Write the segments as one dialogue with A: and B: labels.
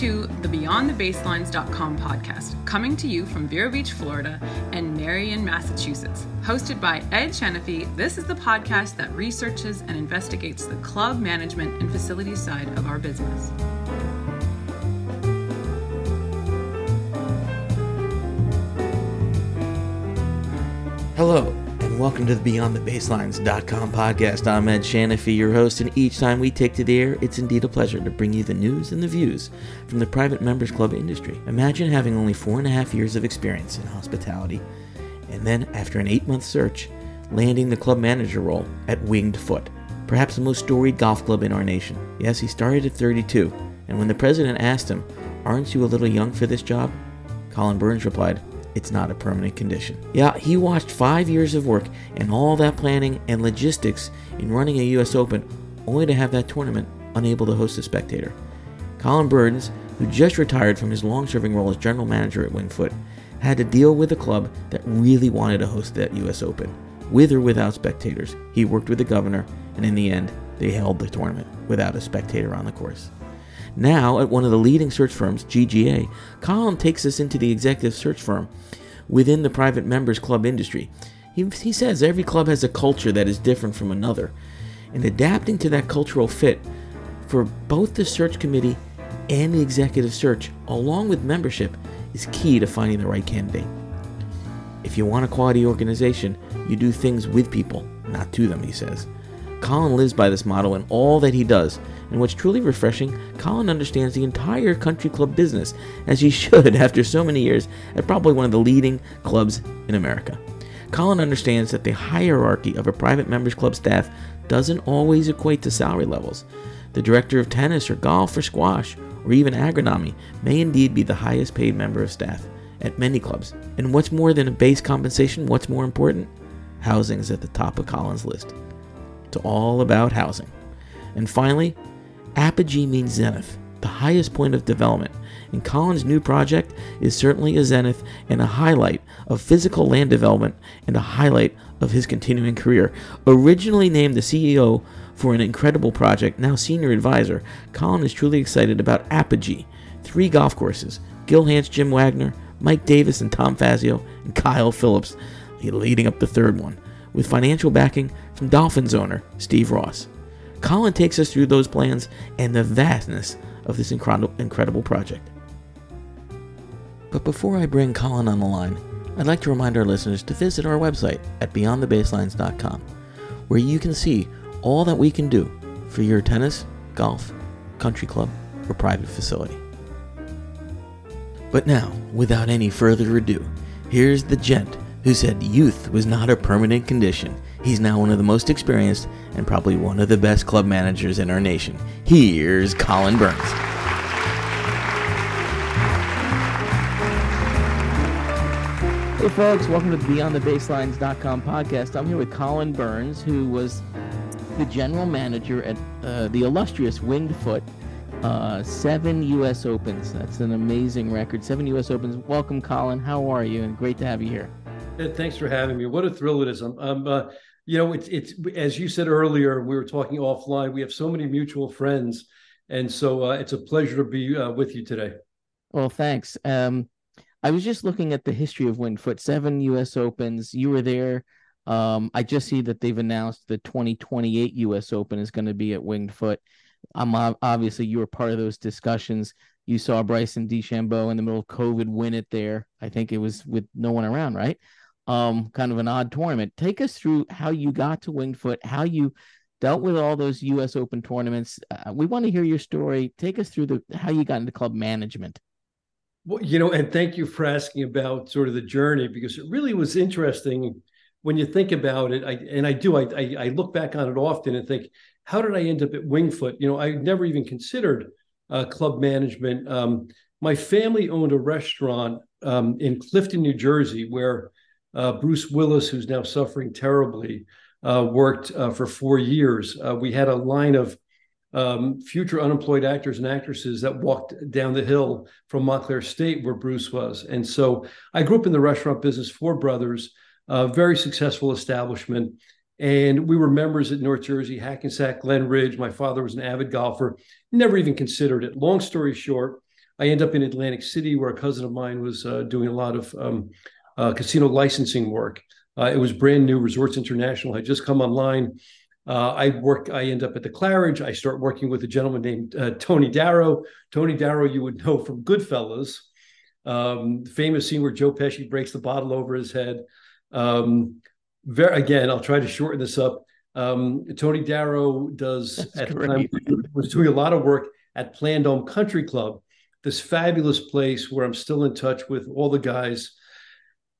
A: to the BeyondTheBaselines.com podcast, coming to you from Vero Beach, Florida, and Marion, Massachusetts. Hosted by Ed Shanaphy, this is the podcast that researches and investigates the club management and facilities side of our business.
B: Hello, welcome to the BeyondTheBaselines.com podcast. I'm Ed Shanaphy, your host, and each time we take to the air, it's indeed a pleasure to bring you the news and the views from the private members club industry. Imagine having only four and a half years of experience in hospitality, and then, after an eight month search, landing the club manager role at Winged Foot, perhaps the most storied golf club in our nation. Yes, he started at 32, and when the president asked him, Aren't you a little young for this job? Colin Burns replied, it's not a permanent condition. Yeah, he watched five years of work and all that planning and logistics in running a U.S. Open only to have that tournament unable to host a spectator. Colin Burns, who just retired from his long serving role as general manager at Wingfoot, had to deal with a club that really wanted to host that U.S. Open, with or without spectators. He worked with the governor, and in the end, they held the tournament without a spectator on the course. Now, at one of the leading search firms, GGA, Colin takes us into the executive search firm within the private members club industry. He, he says every club has a culture that is different from another, and adapting to that cultural fit for both the search committee and the executive search, along with membership, is key to finding the right candidate. If you want a quality organization, you do things with people, not to them, he says. Colin lives by this motto in all that he does, and what's truly refreshing, Colin understands the entire country club business, as he should after so many years at probably one of the leading clubs in America. Colin understands that the hierarchy of a private members club staff doesn't always equate to salary levels. The director of tennis or golf or squash or even agronomy may indeed be the highest paid member of staff at many clubs. And what's more than a base compensation, what's more important? Housing is at the top of Colin's list. It's all about housing. And finally, apogee means zenith, the highest point of development. And Colin's new project is certainly a zenith and a highlight of physical land development and a highlight of his continuing career. Originally named the CEO for an incredible project, now senior advisor, Colin is truly excited about Apogee, three golf courses, Gil Hanse, Jim Wagner, Mike Davis, and Tom Fazio, and Kyle Phillips, leading up the third one with financial backing from Dolphins owner Steve Ross. Colin takes us through those plans and the vastness of this incredible, incredible project. But before I bring Colin on the line, I'd like to remind our listeners to visit our website at beyondthebaselines.com, where you can see all that we can do for your tennis, golf, country club, or private facility. But now, without any further ado, here's the gent who said youth was not a permanent condition. He's now one of the most experienced and probably one of the best club managers in our nation. Here's Colin Burns. Hey, folks, welcome to the BeyondTheBaselines.com podcast. I'm here with Colin Burns, who was the general manager at uh, the illustrious Winged Foot. Uh, seven U.S. Opens. That's an amazing record. Seven U.S. Opens. Welcome, Colin. How are you? And great to have you here.
C: Ed, thanks for having me. What a thrill it is. I'm, I'm uh, you know, it's it's as you said earlier. We were talking offline. We have so many mutual friends, and so uh, it's a pleasure to be uh, with you today.
B: Well, thanks. Um, I was just looking at the history of Winged Foot. Seven U.S. Opens. You were there. Um, I just see that they've announced the 2028 U.S. Open is going to be at Winged Foot. I'm obviously you were part of those discussions. You saw Bryson DeChambeau in the middle of COVID win it there. I think it was with no one around, right? Um, kind of an odd tournament. Take us through how you got to Wingfoot, how you dealt with all those U.S. Open tournaments. Uh, we want to hear your story. Take us through the how you got into club management.
C: Well, you know, and thank you for asking about sort of the journey because it really was interesting when you think about it. I, and I do. I, I, I look back on it often and think, how did I end up at Wingfoot? You know, I never even considered uh, club management. Um, my family owned a restaurant um, in Clifton, New Jersey, where uh, Bruce Willis, who's now suffering terribly, uh, worked uh, for four years. Uh, we had a line of um, future unemployed actors and actresses that walked down the hill from Montclair State, where Bruce was. And so I grew up in the restaurant business, four brothers, a very successful establishment. And we were members at North Jersey, Hackensack, Glen Ridge. My father was an avid golfer, never even considered it. Long story short, I end up in Atlantic City, where a cousin of mine was uh, doing a lot of um, uh, casino licensing work. Uh, it was brand new. Resorts International had just come online. Uh, I work. I end up at the Claridge. I start working with a gentleman named uh, Tony Darrow. Tony Darrow, you would know from Goodfellas, um, famous scene where Joe Pesci breaks the bottle over his head. Um, very again, I'll try to shorten this up. Um, Tony Darrow does That's at great. the time was doing a lot of work at Plandome Country Club, this fabulous place where I'm still in touch with all the guys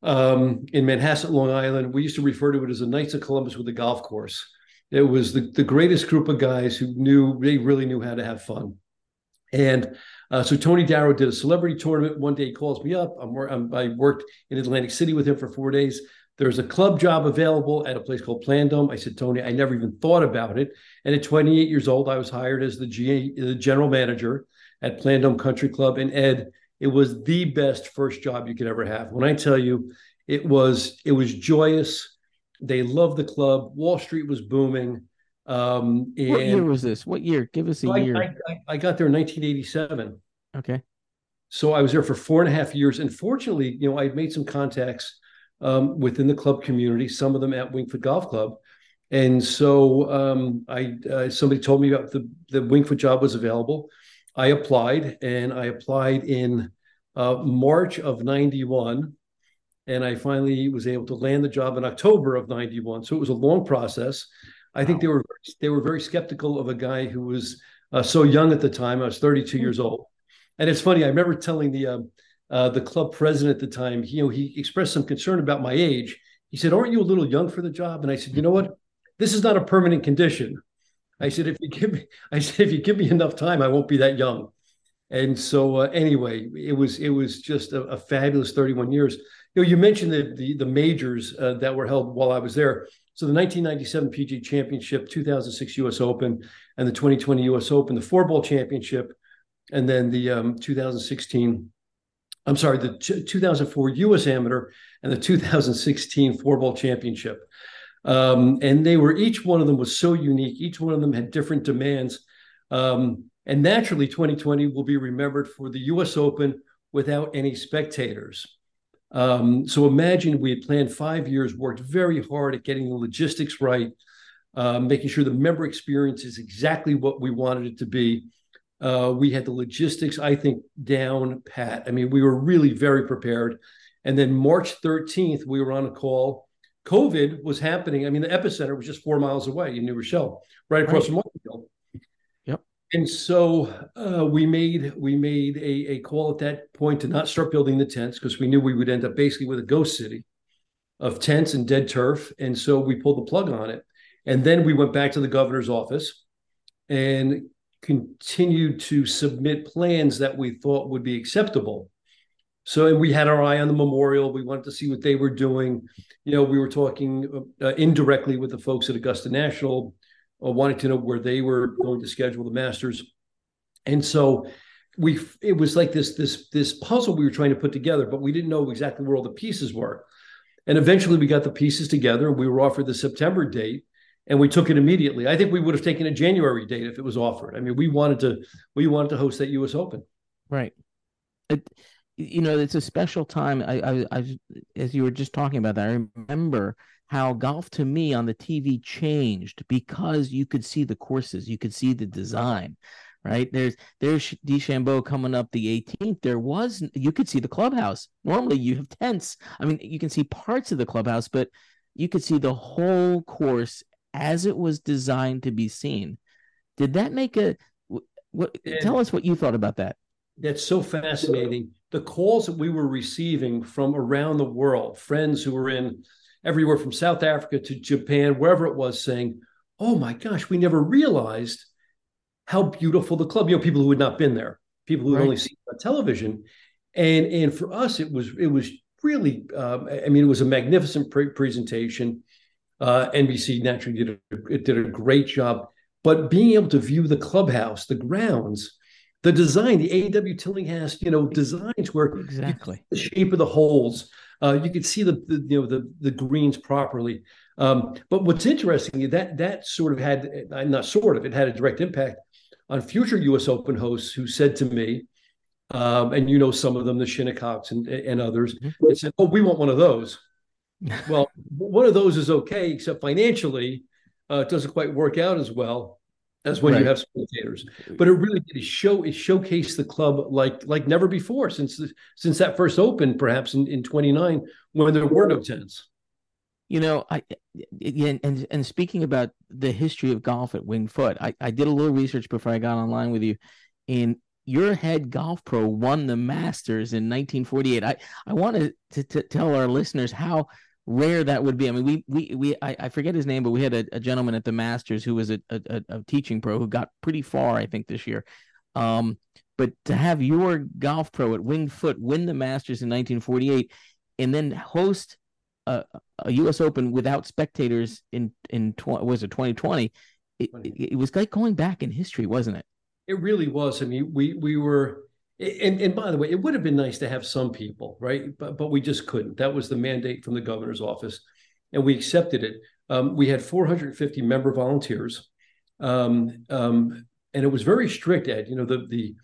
C: um, in Manhasset, Long Island. We used to refer to it as the Knights of Columbus with a golf course. It was the, the greatest group of guys who knew they really knew how to have fun. And uh, so Tony Darrow did a celebrity tournament. One day he calls me up. I'm, I'm, i worked in Atlantic City with him for four days. There's a club job available at a place called Plandome. I said, Tony, I never even thought about it. And at 28 years old, I was hired as the, G- the general manager at Plandome Country Club. And Ed, it was the best first job you could ever have. When I tell you, it was it was joyous. They loved the club. Wall Street was booming. Um,
D: and what year was this? What year? Give us a year.
C: I, I, I got there in 1987.
D: Okay.
C: So I was there for four and a half years. And fortunately, you know, I made some contacts um, within the club community, some of them at Wingfoot Golf Club. And so um, I uh, somebody told me about the the Wingfoot job was available. I applied, and I applied in uh, March of '91, and I finally was able to land the job in October of '91. So it was a long process. I wow. think they were they were very skeptical of a guy who was uh, so young at the time. I was 32 mm-hmm. years old, and it's funny. I remember telling the uh, uh, the club president at the time. You know, he expressed some concern about my age. He said, "Aren't you a little young for the job?" And I said, "You know what? This is not a permanent condition." I said, "If you give me, I said, if you give me enough time, I won't be that young." And so, uh, anyway, it was it was just a, a, fabulous 31 years. You know, you mentioned the the, the majors uh, that were held while I was there. So the 1997 PGA Championship, 2006 U.S. Open, and the 2020 U.S. Open, the four ball championship, and then the um, 2016. I'm sorry, the t- 2004 U.S. Amateur and the 2016 four ball championship. Um, and they were each one of them was so unique. Each one of them had different demands. Um, and naturally, 2020 will be remembered for the U.S. Open without any spectators. Um, so imagine we had planned five years, worked very hard at getting the logistics right, uh, making sure the member experience is exactly what we wanted it to be. Uh, we had the logistics, I think, down pat. I mean, we were really very prepared. And then March 13th, we were on a call. COVID was happening. I mean, the epicenter was just four miles away in New Rochelle, right across right. from Montreal and so uh, we made we made a, a call at that point to not start building the tents because we knew we would end up basically with a ghost city of tents and dead turf. And so we pulled the plug on it. And then we went back to the governor's office and continued to submit plans that we thought would be acceptable so we had our eye on the memorial we wanted to see what they were doing you know we were talking uh, indirectly with the folks at augusta national uh, wanting to know where they were going to schedule the Masters, and so we it was like this this this puzzle we were trying to put together, but we didn't know exactly where all the pieces were. And eventually, we got the pieces together, and we were offered the September date, and we took it immediately. I think we would have taken a January date if it was offered. I mean, we wanted to we wanted to host that U.S. Open.
D: Right. It, you know, it's a special time. I, I, I, as you were just talking about that, I remember how golf to me on the TV changed because you could see the courses, you could see the design, right? There's there's DeChambeau coming up the 18th. There was you could see the clubhouse. Normally you have tents. I mean, you can see parts of the clubhouse, but you could see the whole course as it was designed to be seen. Did that make a what? tell us what you thought about that.
C: That's so fascinating. The calls that we were receiving from around the world, friends who were in everywhere from South Africa to Japan, wherever it was, saying, "Oh my gosh, we never realized how beautiful the club." You know, people who had not been there, people who had right. only seen it on television, and and for us, it was it was really, um, I mean, it was a magnificent pre- presentation. Uh, NBC naturally did a, it did a great job, but being able to view the clubhouse, the grounds, the design, the A.W. Tillinghast, you know, designs where
D: exactly
C: the shape of the holes, uh, you could see the, the, you know the the greens properly. Um, but what's interesting that that sort of had uh, not sort of it had a direct impact on future U.S. Open hosts who said to me, um, and you know some of them, the Shinnecocks and, and others, mm-hmm. and said, "Oh, we want one of those." well, one of those is okay, except financially, uh, it doesn't quite work out as well as when right. you have spectators. But it really did show it showcased the club like like never before since the, since that first opened, perhaps in in '29 when there were no tents.
D: You know, I and, and speaking about the history of golf at Winged Foot, I, I did a little research before I got online with you, and your head golf pro won the Masters in 1948. I I wanted to, to tell our listeners how rare that would be. I mean, we we we I, I forget his name, but we had a, a gentleman at the Masters who was a, a, a teaching pro who got pretty far, I think, this year. Um, but to have your golf pro at Winged Foot win the Masters in 1948 and then host a, a U.S. Open without spectators in in tw- was it 2020? It, it, it, was like going back in history, wasn't it?
C: It really was. I mean, we we were, and and by the way, it would have been nice to have some people, right? But but we just couldn't. That was the mandate from the governor's office, and we accepted it. Um, we had 450 member volunteers, um, um, and it was very strict. Ed, you know the the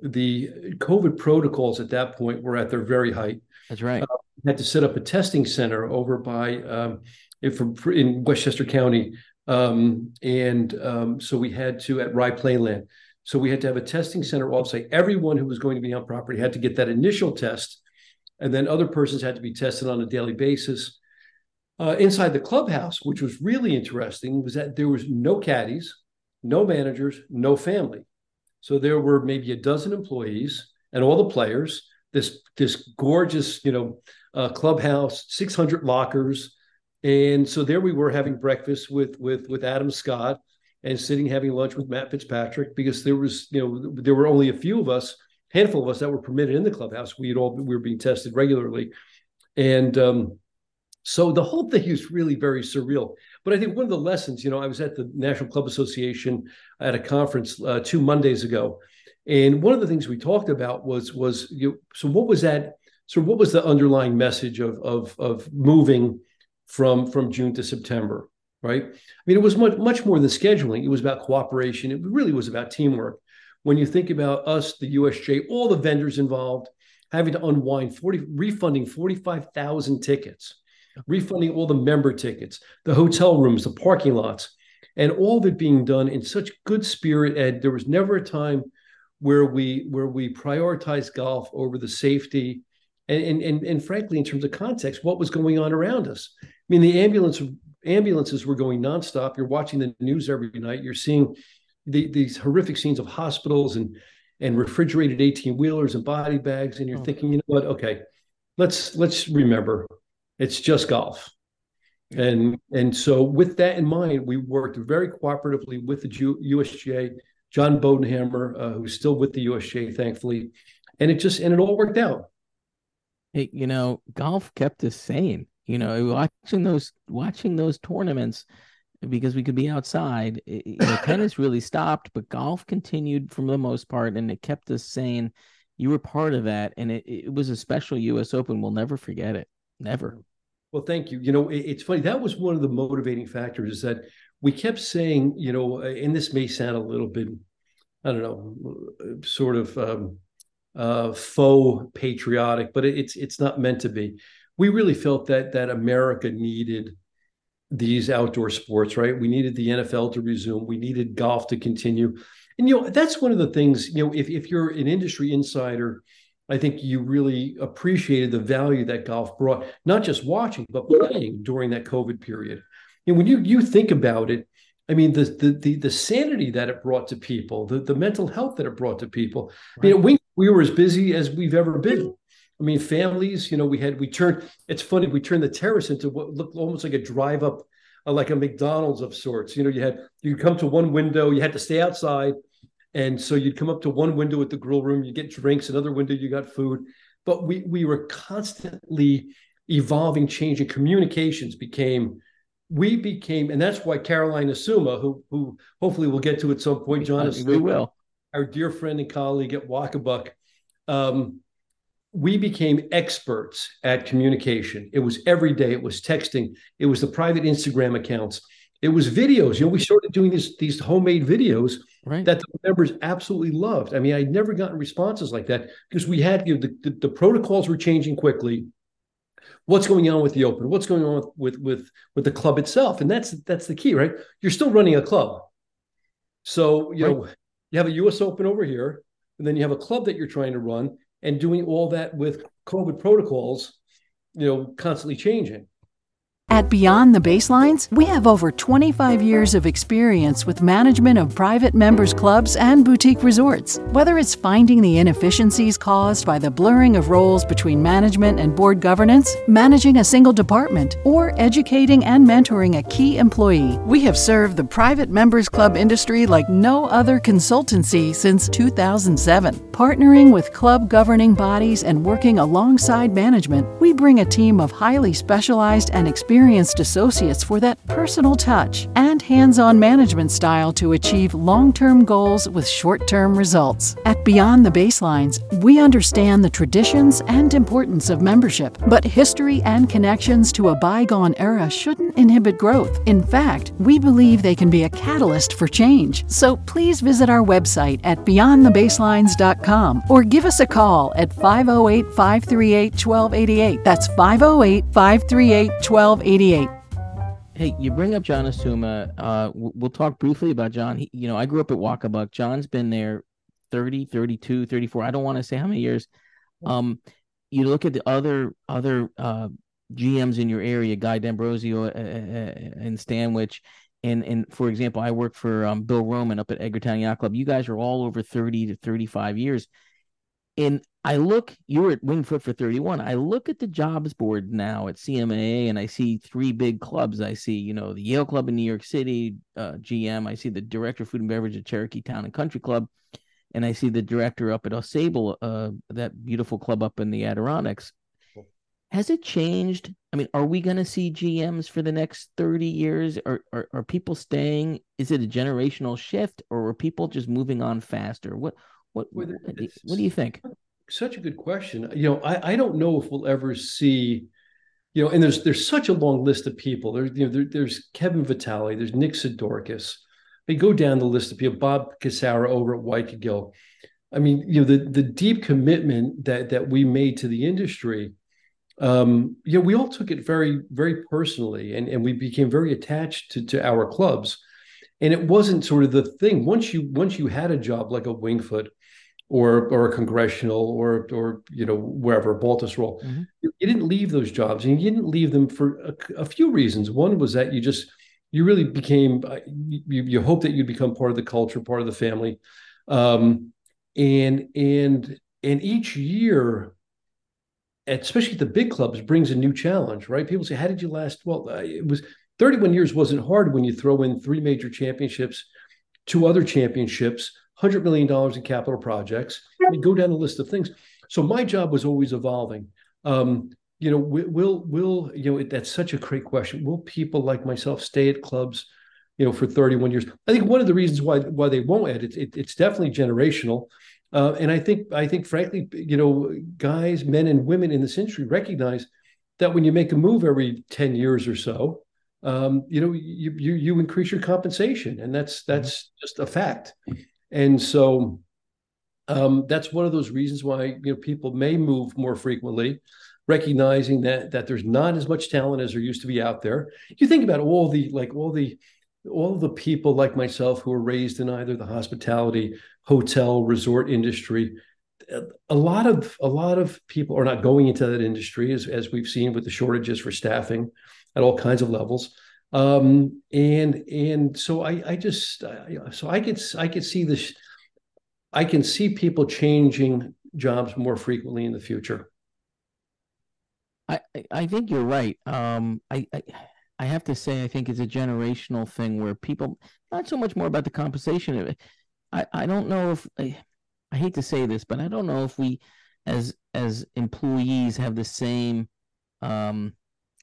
C: the COVID protocols at that point were at their very height.
D: That's right. Uh,
C: had to set up a testing center over by um, in Westchester County, um, and um, so we had to at Rye Playland. So we had to have a testing center offsite. Everyone who was going to be on property had to get that initial test, and then other persons had to be tested on a daily basis. Uh, inside the clubhouse, which was really interesting, was that there was no caddies, no managers, no family. So there were maybe a dozen employees and all the players. This this gorgeous, you know, uh, clubhouse, 600 lockers, and so there we were having breakfast with with with Adam Scott and sitting having lunch with Matt Fitzpatrick because there was you know there were only a few of us, handful of us that were permitted in the clubhouse. We had all we were being tested regularly, and um, so the whole thing is really very surreal. But I think one of the lessons, you know, I was at the National Club Association at a conference uh, two Mondays ago, and one of the things we talked about was was you know, so what was that so what was the underlying message of of of moving from from June to September, right? I mean, it was much much more than scheduling. It was about cooperation. It really was about teamwork. When you think about us, the USGA, all the vendors involved, having to unwind 40 refunding 45,000 tickets, refunding all the member tickets, the hotel rooms, the parking lots, and all of it being done in such good spirit. Ed, there was never a time where we where we prioritized golf over the safety and, and, and, frankly, in terms of context, what was going on around us. I mean, the ambulance ambulances were going nonstop. You're watching the news every night. You're seeing the, these horrific scenes of hospitals and and refrigerated 18 wheelers and body bags, and you're oh. thinking, you know what? Okay, let's let's remember, it's just golf. And and so with that in mind, we worked very cooperatively with the USGA, John Bodenhamer, uh, who's still with the USGA, thankfully, and it just and it all worked out
D: it, you know, golf kept us sane. You know, watching those watching those tournaments because we could be outside. It, you know, tennis really stopped, but golf continued for the most part, and it kept us sane. You were part of that, and it, it was a special U.S. Open. We'll never forget it. Never.
C: Well, thank you. You know, it, it's funny. That was one of the motivating factors is that we kept saying, you know, and this may sound a little bit, I don't know, sort of um, uh, faux patriotic, but it's it's not meant to be. We really felt that that America needed these outdoor sports, right? We needed the NFL to resume. We needed golf to continue. And you know, that's one of the things, you know, if, if you're an industry insider, I think you really appreciated the value that golf brought, not just watching, but playing during that COVID period. And when you you think about it, I mean, the the the, the sanity that it brought to people, the, the mental health that it brought to people. Right. I mean, we we were as busy as we've ever been. I mean, families, you know, we had, we turned, it's funny, we turned the terrace into what looked almost like a drive up, uh, like a McDonald's of sorts. You know, you had, you come to one window, you had to stay outside. And so you'd come up to one window at the grill room, you get drinks, another window, you got food. But we, we were constantly evolving, changing. Communications became, we became, and that's why Caroline Asuma, who, who hopefully we'll get to at some point, John,
D: we will
C: our dear friend and colleague at Waccabuc, um, we became experts at communication. It was every day. It was texting. It was the private Instagram accounts. It was videos. You know, we started doing these these homemade videos
D: right.
C: that the members absolutely loved. I mean, I'd never gotten responses like that because we had you know, the, the, the protocols were changing quickly. What's going on with the open? What's going on with with with with the club itself? And that's that's the key, right? You're still running a club, so you right. know you have a U.S. Open over here, and then you have a club that you're trying to run, and doing all that with COVID protocols, you know, constantly changing.
E: At Beyond the Baselines, we have over 25 years of experience with management of private members clubs and boutique resorts. Whether it's finding the inefficiencies caused by the blurring of roles between management and board governance, managing a single department, or educating and mentoring a key employee, we have served the private members club industry like no other consultancy since 2007. Partnering with club governing bodies and working alongside management, we bring a team of highly specialized and experienced experienced associates for that personal touch and hands on management style to achieve long term goals with short term results. At Beyond the Baselines, we understand the traditions and importance of membership, but history and connections to a bygone era shouldn't inhibit growth. In fact, we believe they can be a catalyst for change. So please visit our website at beyondthebaselines.com or give us a call at 508 538 1288. That's 508 538 1288. 88.
D: Hey, you bring up John Asuma. Uh, we'll talk briefly about John. He, you know, I grew up at Waccabuc. John's been there 30, 32, 34. I don't want to say how many years. Um, you look at the other other uh, GMs in your area, Guy D'Ambrosio uh, uh, uh, and Stanwich, and and for example, I work for um, Bill Roman up at Edgartown Yacht Club. You guys are all over 30 to 35 years. And I look, you were at Wingfoot for 31. I look at the jobs board now at CMAA and I see three big clubs. I see, you know, the Yale Club in New York City, uh, GM. I see the director of food and beverage at Cherokee Town and Country Club. And I see the director up at Ausable, uh, that beautiful club up in the Adirondacks. Has it changed? I mean, are we going to see GMs for the next 30 years? Are, are, are people staying? Is it a generational shift or are people just moving on faster? What, what, what, what do you think?
C: Such a good question. You know, I, I don't know if we'll ever see, you know, and there's there's such a long list of people. There's you know there, there's Kevin Vitale, there's Nick Sidorakis. They go down the list of people. Bob Casara over at Wykagyl. I mean, you know, the the deep commitment that that we made to the industry. Um, you know, we all took it very very personally, and and we became very attached to to our clubs. And it wasn't sort of the thing once you once you had a job like a Wingfoot or or a congressional or or you know wherever Baltusrol. Mm-hmm. You, you, didn't leave those jobs, and you didn't leave them for a, a, few reasons. One was that you just you really became uh, you, you hope that you'd become part of the culture, part of the family, um, and and and each year. Especially the big clubs brings a new challenge, right? People say, "How did you last?" Well, uh, it was 31 years wasn't hard when you throw in three major championships, two other championships, $100 million in capital projects. We go down the list of things. So my job was always evolving. Um, you know, will will you know? That's such a great question. Will people like myself stay at clubs, you know, for 31 years? I think one of the reasons why why they won't, Ed, it, it, it's definitely generational. Uh, and I think I think frankly, you know, guys, men and women in this industry recognize that when you make a move every 10 years or so, um, you know, you, you you increase your compensation, and that's that's mm-hmm. just a fact. And so um, that's one of those reasons why you know people may move more frequently, recognizing that that there's not as much talent as there used to be out there. You think about all the like all the all the people like myself who were raised in either the hospitality, hotel, resort industry. A lot of a lot of people are not going into that industry, as as we've seen with the shortages for staffing at all kinds of levels um, and and so I I just so I could I could see this I can see people changing jobs more frequently in the future.
D: I I think you're right. Um, I, I I have to say I think it's a generational thing where people not so much more about the compensation. I I don't know if I, I hate to say this, but I don't know if we as as employees have the same um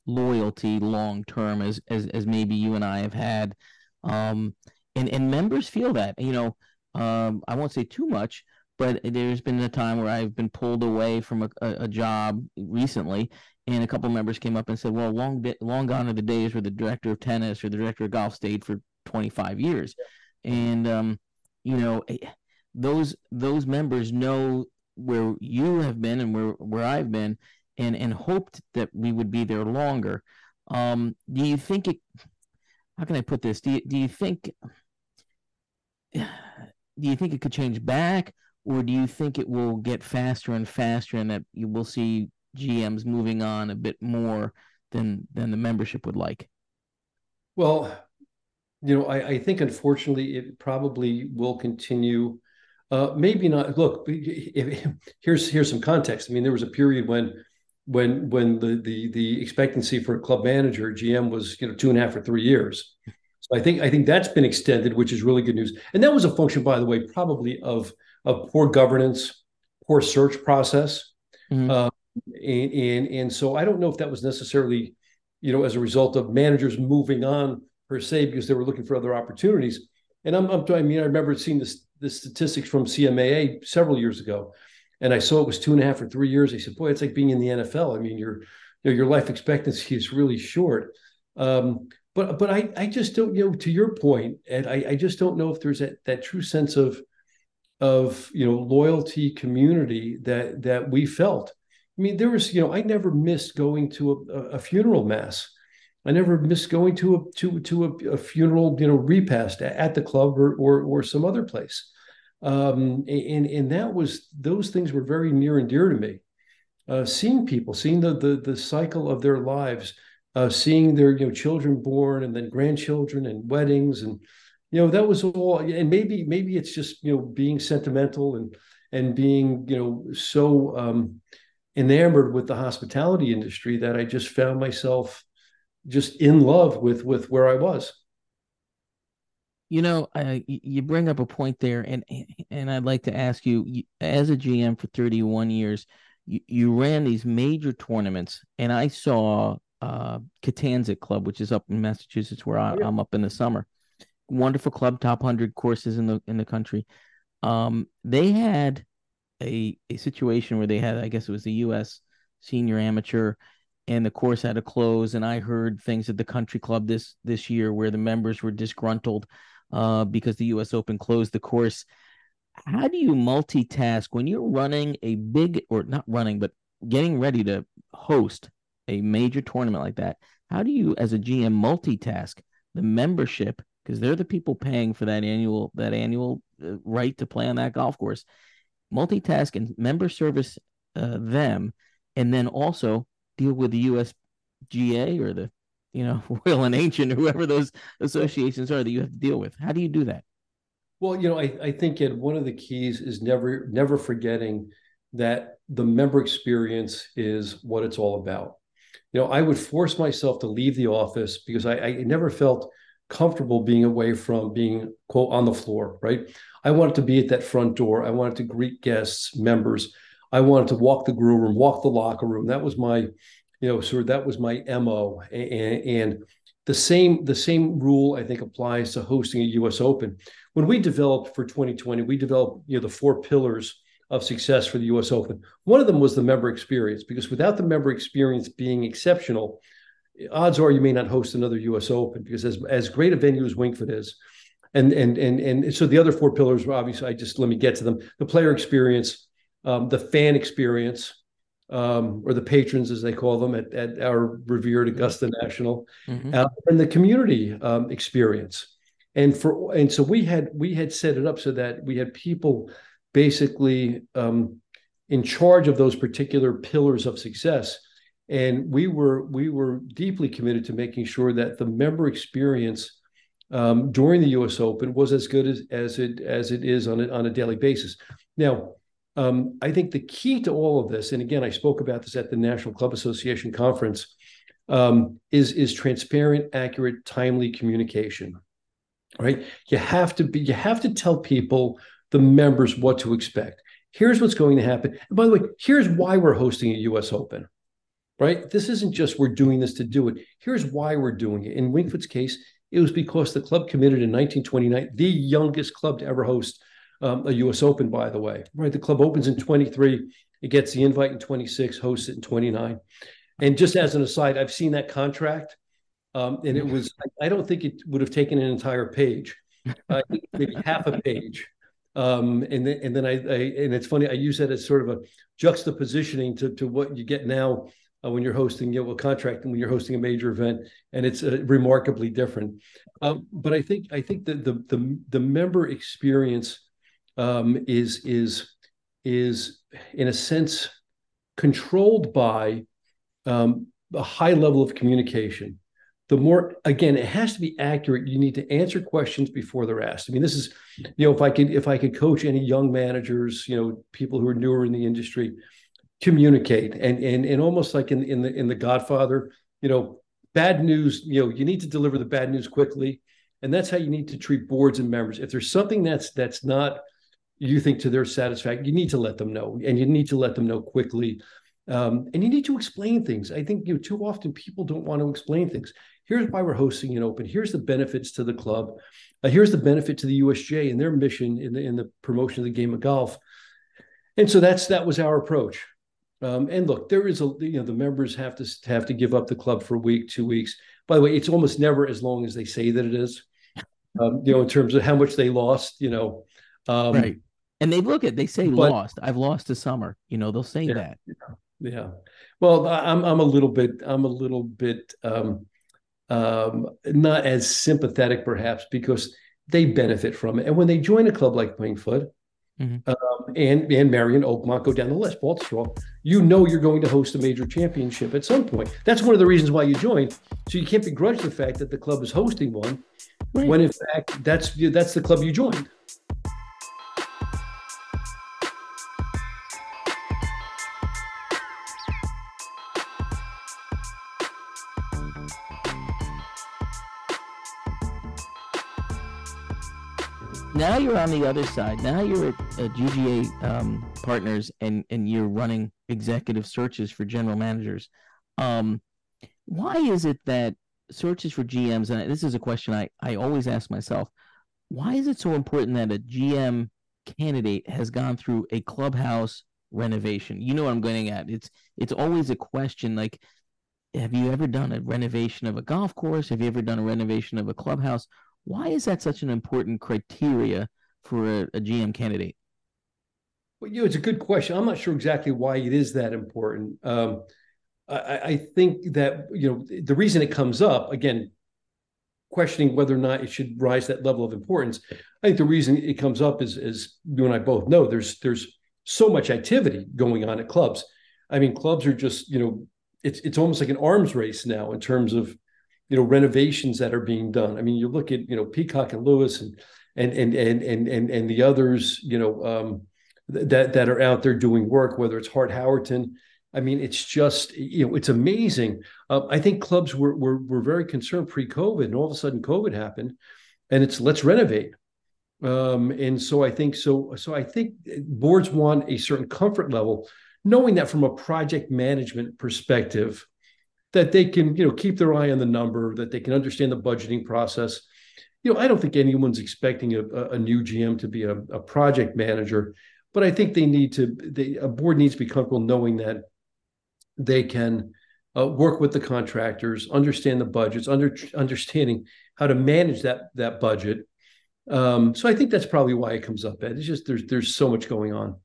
D: loyalty long term as, as as maybe you and I have had. Um, and and members feel that. You know, um, I won't say too much, but there's been a time where I've been pulled away from a, a, a job recently, and a couple members came up and said, "Well, long long gone are the days where the director of tennis or the director of golf stayed for 25 years," and um, you know, eh, those those members know where you have been and where where I've been, and and hoped that we would be there longer. Um, do you think it? How can I put this? Do you, do you think? Do you think it could change back, or do you think it will get faster and faster, and that you will see GMs moving on a bit more than than the membership would like?
C: Well, you know, I, I think unfortunately it probably will continue. Uh, maybe not. Look, if, here's here's some context. I mean, there was a period when when when the the the expectancy for a club manager GM was you know two and a half or three years. So I think I think that's been extended, which is really good news. And that was a function, by the way, probably of of poor governance, poor search process, mm-hmm. uh, and, and and so I don't know if that was necessarily, you know, as a result of managers moving on per se because they were looking for other opportunities. And I'm, I'm I mean I remember seeing this the statistics from CMAA several years ago and I saw it was two and a half or three years. I said, "Boy, it's like being in the NFL. I mean, your you know, your life expectancy is really short." Um, but but I I just don't you know to your point, and I, I just don't know if there's that that true sense of of you know loyalty community that that we felt. I mean, there was you know I never missed going to a, a funeral mass. I never missed going to a to to a, a funeral you know repast at the club or or, or some other place um, and and that was those things were very near and dear to me. Uh, seeing people, seeing the the the cycle of their lives, uh, seeing their you know children born and then grandchildren and weddings and you know that was all. And maybe maybe it's just you know being sentimental and and being you know so um, enamored with the hospitality industry that I just found myself just in love with with where I was.
D: You know, uh, you bring up a point there, and and I'd like to ask you, as a GM for 31 years, you, you ran these major tournaments, and I saw uh, Club, which is up in Massachusetts, where I, am oh, up in the summer. Wonderful club, top hundred courses in the in the country. Um, they had a a situation where they had, I guess it was the U.S. Senior Amateur, and the course had to close. And I heard things at the country club this this year where the members were disgruntled uh, because the U.S. Open closed the course. How do you multitask when you're running a big, or not running, but getting ready to host a major tournament like that? How do you, as a GM, multitask the membership because they're the people paying for that annual that annual uh, right to play on that golf course? Multitask and member service uh, them, and then also deal with the USGA or the you know, Royal and Ancient, whoever those associations are that you have to deal with. How do you do that?
C: Well, you know, I, I think it, one of the keys is never never forgetting that the member experience is what it's all about. You know, I would force myself to leave the office because I, I never felt comfortable being away from being quote on the floor, right? I wanted to be at that front door. I wanted to greet guests, members. I wanted to walk the grill room, walk the locker room. That was my you know, sort of that was my mo. And, and the same the same rule I think applies to hosting a U.S. Open. When we developed for 2020, we developed you know the four pillars of success for the U.S. Open. One of them was the member experience, because without the member experience being exceptional, odds are you may not host another U.S. Open. Because as as great a venue as Winged Foot is, and and and and so the other four pillars were obviously I just let me get to them: the player experience, um, the fan experience, um, or the patrons, as they call them, at, at our revered Augusta National, mm-hmm. uh, and the community um, experience. And for and so we had we had set it up so that we had people basically um, in charge of those particular pillars of success, and we were we were deeply committed to making sure that the member experience um, during the U.S. Open was as good as, as it as it is on a, on a daily basis. Now um, I think the key to all of this, and again, I spoke about this at the National Club Association conference, um, is is transparent, accurate, timely communication. Right? You have to be. You have to tell people, the members, what to expect. Here's what's going to happen. And by the way, here's why we're hosting a U.S. Open. Right? This isn't just we're doing this to do it. Here's why we're doing it. In Wingfoot's case, it was because the club committed in 1929, the youngest club to ever host um, a U.S. Open, by the way. Right, the club opens in 23. It gets the invite in 26, hosts it in 29. And just as an aside, I've seen that contract, um, and it was I don't think it would have taken an entire page, uh, maybe half a page. Um, and then and then I, I, and it's funny I use that as sort of a juxtapositioning to to what you get now uh, when you're hosting you know, a contract and when you're hosting a major event, and it's uh, remarkably different. Um, but I think I think that the the the member experience um, is is is in a sense controlled by um, a high level of communication. The more again it has to be accurate. You need to answer questions before they're asked. I mean this is you know if i could if i could coach any young managers you know people who are newer in the industry communicate. And and and almost like in in the in the godfather you know bad news you know you need to deliver the bad news quickly. And that's how you need to treat boards and members. If there's something that's that's not you think to their satisfaction you need to let them know and you need to let them know quickly. Um, and you need to explain things. I think you know too often people don't want to explain things. Here's why we're hosting an open. Here's the benefits to the club. Uh, here's the benefit to the USGA and their mission in the in the promotion of the game of golf. And so that's that was our approach. Um, and look there is a you know the members have to have to give up the club for a week two weeks. By the way it's almost never as long as they say that it is. Um, you know in terms of how much they lost you know
D: um, right and they look at they say but, lost i've lost a summer you know they'll say
C: yeah,
D: that
C: yeah well i'm i'm a little bit i'm a little bit um um, not as sympathetic perhaps because they benefit from it. And when they join a club like Winged Foot, mm-hmm. um, and and Merion Oakmont go down the list, Baltusrol, you know you're going to host a major championship at some point. That's one of the reasons why you joined. So you can't begrudge the fact that the club is hosting one, right. when in fact that's that's the club you joined.
D: Now you're on the other side. Now you're at, at GGA um, Partners, and and you're running executive searches for general managers. Um, why is it that searches for GMs? And this is a question I I always ask myself. Why is it so important that a GM candidate has gone through a clubhouse renovation? You know what I'm getting at. It's it's always a question like have you ever done a renovation of a golf course? Have you ever done a renovation of a clubhouse? Why is that such an important criteria for a, a GM candidate?
C: Well, you know, it's a good question. I'm not sure exactly why it is that important. Um, I, I, think that you know the reason it comes up again, questioning whether or not it should rise that level of importance. I think the reason it comes up is, as you and I both know there's there's so much activity going on at clubs. I mean, clubs are just you know it's it's almost like an arms race now in terms of you know renovations that are being done. I mean, you look at you know Peacock and Lewis and and and and and and, and the others you know um, that that are out there doing work, whether it's Hart Howerton. I mean, it's just you know it's amazing. Uh, I think clubs were, were were very concerned pre-COVID, and all of a sudden COVID happened, and it's let's renovate. Um, and so I think so. So I think boards want a certain comfort level, knowing that from a project management perspective, that they can you know keep their eye on the number that they can understand the budgeting process. You know i don't think anyone's expecting a, a new gm to be a, a, project manager but i think they need to they, a board needs to be comfortable knowing that they can uh, work with the contractors understand the budgets under understanding how to manage that that budget. Um, so i think that's probably why it comes up ed. It's just there's there's so much going on.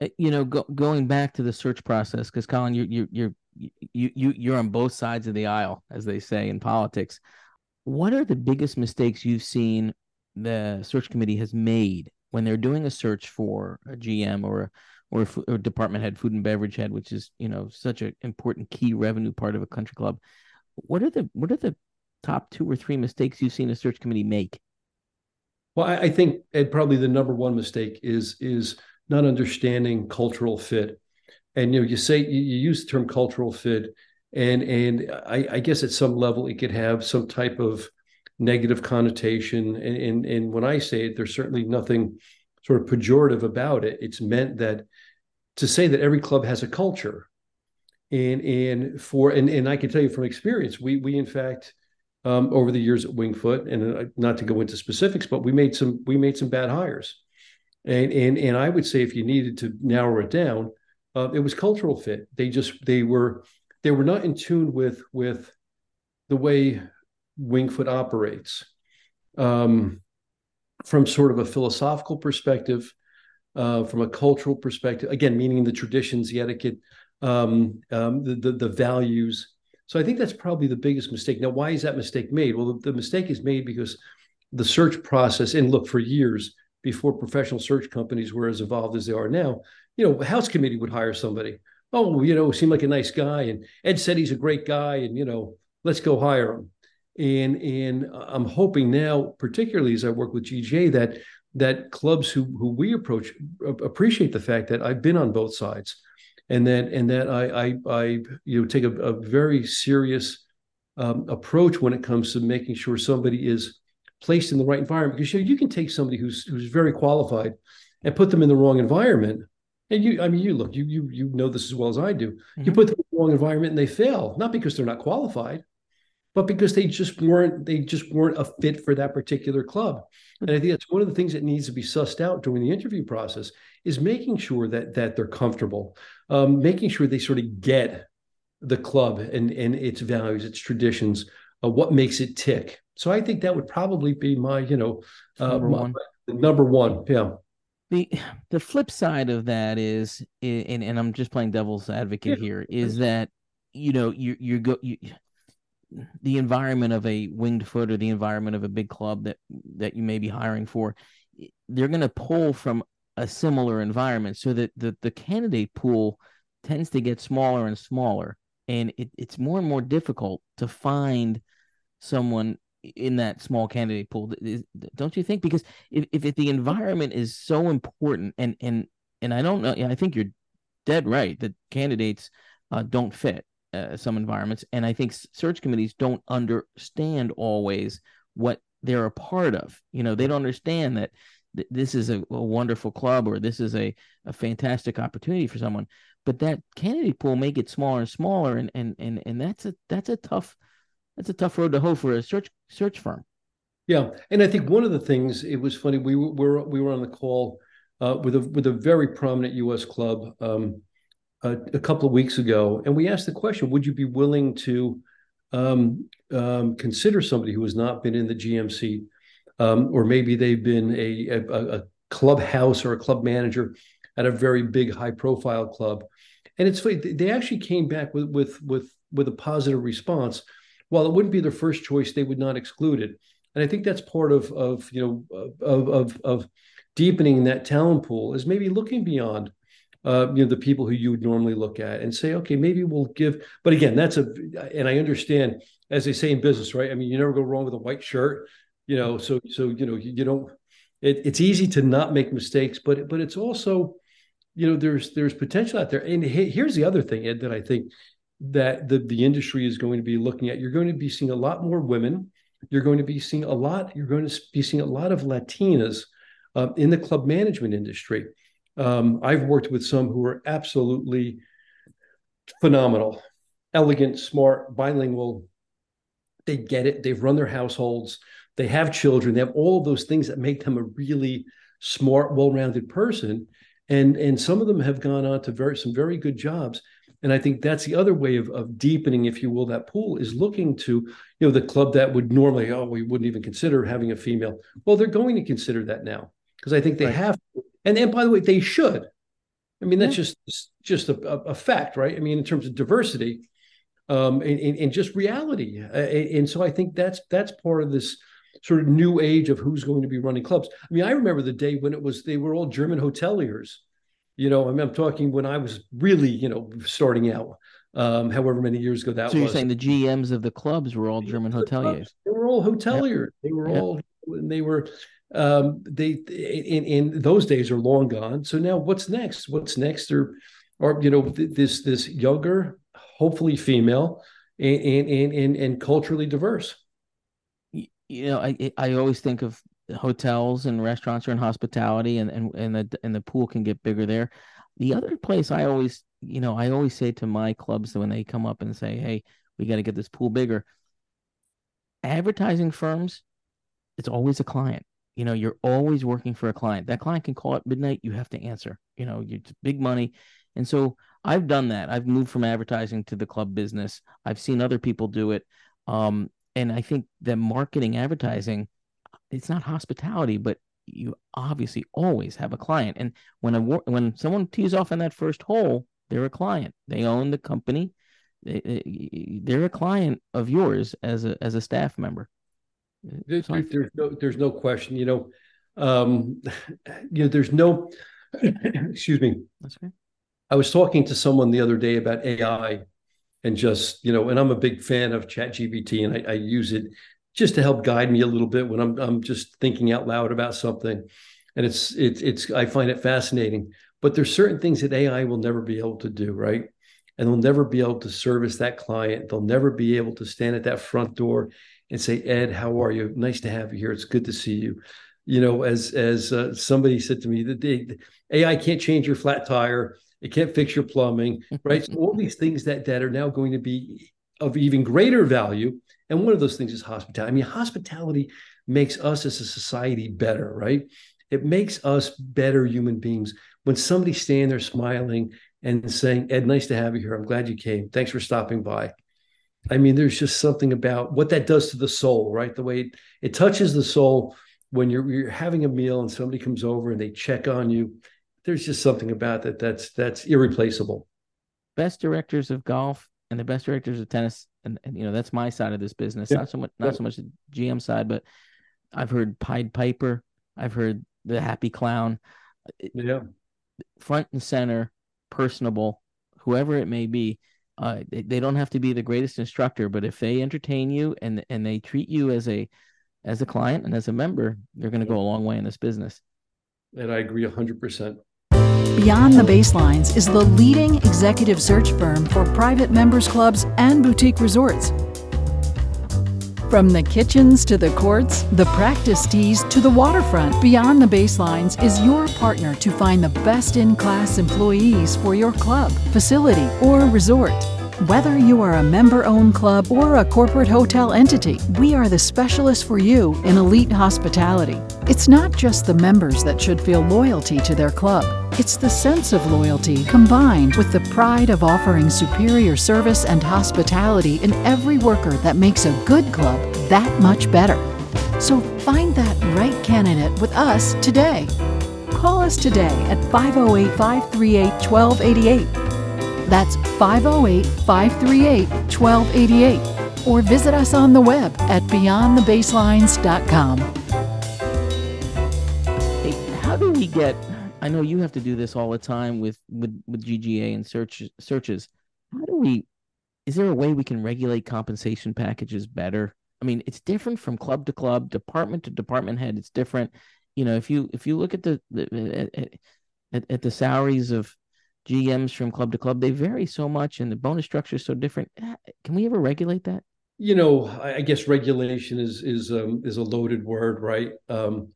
D: Uh, you know go, going back to the search process because colin you, you you're you you you're on both sides of the aisle, as they say in politics. What are the biggest mistakes you've seen the search committee has made when they're doing a search for a GM or a, or or department head, food and beverage head, which is you know such an important key revenue part of a country club? What are the what are the top two or three mistakes you've seen a search committee make?
C: Well, I, I think Ed, probably the number one mistake is is not understanding cultural fit and you know you say you, you use the term cultural fit and and I, I, guess at some level it could have some type of negative connotation. And, and and when i say it there's certainly nothing sort of pejorative about it. It's meant that to say that every club has a culture and and for and, and i can tell you from experience we we in fact um, over the years at wingfoot and uh, not to go into specifics but we made some we made some bad hires. And and and i would say if you needed to narrow it down uh, it was cultural fit. They just they were they were not in tune with with the way Wingfoot operates. Um, from sort of a philosophical perspective, uh, from a cultural perspective, again, meaning the traditions, the etiquette, um, um, the, the, the values. So I think that's probably the biggest mistake. Now, why is that mistake made? Well, the, the mistake is made because the search process, and look, for years before professional search companies were as evolved as they are now, you know, House Committee would hire somebody. Oh, you know, seemed like a nice guy, and Ed said he's a great guy, and you know, let's go hire him. And and I'm hoping now, particularly as I work with GGA, that that clubs who who we approach appreciate the fact that I've been on both sides, and that and that I I, I you know take a, a very serious um, approach when it comes to making sure somebody is placed in the right environment. Because you know, you can take somebody who's who's very qualified and put them in the wrong environment. And you, I mean, you look, you you you know this as well as I do. Mm-hmm. You put them in the wrong environment and they fail, not because they're not qualified, but because they just weren't they just weren't a fit for that particular club. And I think that's one of the things that needs to be sussed out during the interview process is making sure that that they're comfortable, um, making sure they sort of get the club and and its values, its traditions, uh, what makes it tick. So I think that would probably be my you know uh, number my, one. Number one, yeah.
D: The the flip side of that is, and, and I'm just playing devil's advocate yeah. here, is that you know you you go you the environment of a winged foot or the environment of a big club that that you may be hiring for they're going to pull from a similar environment so that the, the candidate pool tends to get smaller and smaller and it, it's more and more difficult to find someone in that small candidate pool don't you think? Because if, if the environment is so important and and and i don't know i think you're dead right that candidates uh, don't fit uh, some environments. And i think search committees don't understand always what they're a part of. You know they don't understand that th- this is a, a, wonderful club or this is a, a fantastic opportunity for someone. But that candidate pool may get smaller and smaller and and and, and that's a that's a tough that's a tough road to hoe for a search search firm
C: yeah and i think one of the things it was funny we were we were on the call uh, with a with a very prominent us club um, a, a, couple of weeks ago, and we asked the question: Would you be willing to um, um, consider somebody who has not been in the GMC, um, or maybe they've been a, a, a clubhouse or a club manager at a very big, high-profile club? And it's funny; they actually came back with with with with a positive response. While it wouldn't be their first choice, they would not exclude it. And I think that's part of of you know of of, of deepening that talent pool is maybe looking beyond uh, you know the people who you would normally look at and say okay maybe we'll give but again that's a and i understand as they say in business right i mean you never go wrong with a white shirt you know so so you know you, you don't it, it's easy to not make mistakes but but it's also you know there's there's potential out there and here's the other thing ed that i think that the, the industry is going to be looking at you're going to be seeing a lot more women you're going to be seeing a lot you're going to be seeing a lot of latinas uh, in the club management industry um, I've worked with some who are absolutely phenomenal, elegant, smart, bilingual. They get it. They've run their households. They have children. They have all of those things that make them a really smart, well-rounded person. And and some of them have gone on to very some very good jobs. And I think that's the other way of, of deepening, if you will, that pool is looking to, you know, the club that would normally, oh, we wouldn't even consider having a female. Well, they're going to consider that now because I think they right. have and and by the way, they should. I mean, that's yeah. just just a, a, fact, right? I mean, in terms of diversity, um, and, and, and just reality. And so I think that's that's part of this sort of new age of who's going to be running clubs. I mean, I remember the day when it was they were all German hoteliers. You know, I mean, I'm talking when I was really, you know, starting out. Um, however many years ago that
D: so
C: was.
D: you're saying the GMs of the clubs were all German hoteliers?
C: They were all hoteliers. Yep. They were yep. all, and they were um, they in, in those days are long gone. So now what's next? What's next? Or, or you know, this this younger, hopefully female, and and and and culturally diverse.
D: You know, I I always think of hotels and restaurants are in hospitality, and and and the and the pool can get bigger there. The other place I always, you know, I always say to my clubs when they come up and say, "Hey, we got to get this pool bigger." Advertising firms, it's always a client. You know you're always working for a client. That client can call at midnight you have to answer. You know it's big money. And so i've done that. I've moved from advertising to the club business. I've seen other people do it. Um, and i think that marketing advertising it's not hospitality but you obviously always have a client. And when a when someone tees off in that first hole, they're a client. They own the company. They, they're a client of yours as a as a staff member.
C: There's, there's no there's no question. You know, um, you know, there's no. excuse me. That's okay. I was talking to someone the other day about AI, and just you know, and I'm a big fan of ChatGPT, and I, I use it just to help guide me a little bit when I'm I'm just thinking out loud about something, and it's it's it's I find it fascinating. But there's certain things that AI will never be able to do, right? And they'll never be able to service that client. They'll never be able to stand at that front door and say, "Ed, how are you? Nice to have you here. It's good to see you." You know, as as uh, somebody said to me, that the AI can't change your flat tire. It can't fix your plumbing, right? so all these things that that are now going to be of even greater value and one of those things is hospitality. I mean, hospitality makes us as a society better, right? It makes us better human beings. When somebody's standing there smiling and saying, Ed, nice to have you here. I'm glad you came. Thanks for stopping by. I mean, there's just something about what that does to the soul, right? The way it, it touches the soul when you're, you're having a meal and somebody comes over and they check on you. There's just something about that that's that's irreplaceable.
D: Best directors of golf and the best directors of tennis and, and you know that's my side of this business. Yeah. not so much not yeah. so much the gm side but i've heard pied piper i've heard the happy clown.
C: Yeah.
D: front and center personable whoever it may be uh, they, they don't have to be the greatest instructor but if they entertain you and and they treat you as a as a client and as a member they're going to go a long way in this business.
C: And i agree 100%
E: Beyond the Baselines is the leading executive search firm for private members clubs and boutique resorts. From the kitchens to the courts, the practice tees to the waterfront, Beyond the Baselines is your partner to find the best in class employees for your club, facility, or resort. Whether you are a member owned club or a corporate hotel entity, we are the specialist for you in elite hospitality. It's not just the members that should feel loyalty to their club, it's the sense of loyalty combined with the pride of offering superior service and hospitality in every worker that makes a good club that much better. So find that right candidate with us today. Call us today at 508 538 1288 that's 508 538 1288 or visit us on the web at beyondthebaselines.com.
D: Hey, how do we get I know you have to do this all the time with with with GGA and search searches. How do we is there a way we can regulate compensation packages better? I mean, it's different from club to club, department to department head. It's different. You know, if you if you look at the, the at, at, at the salaries of GMs from club to club. They vary so much, and the bonus structure is so different. Ah, can we ever regulate that?
C: You know, I guess regulation is is um, is a loaded word, right? Um,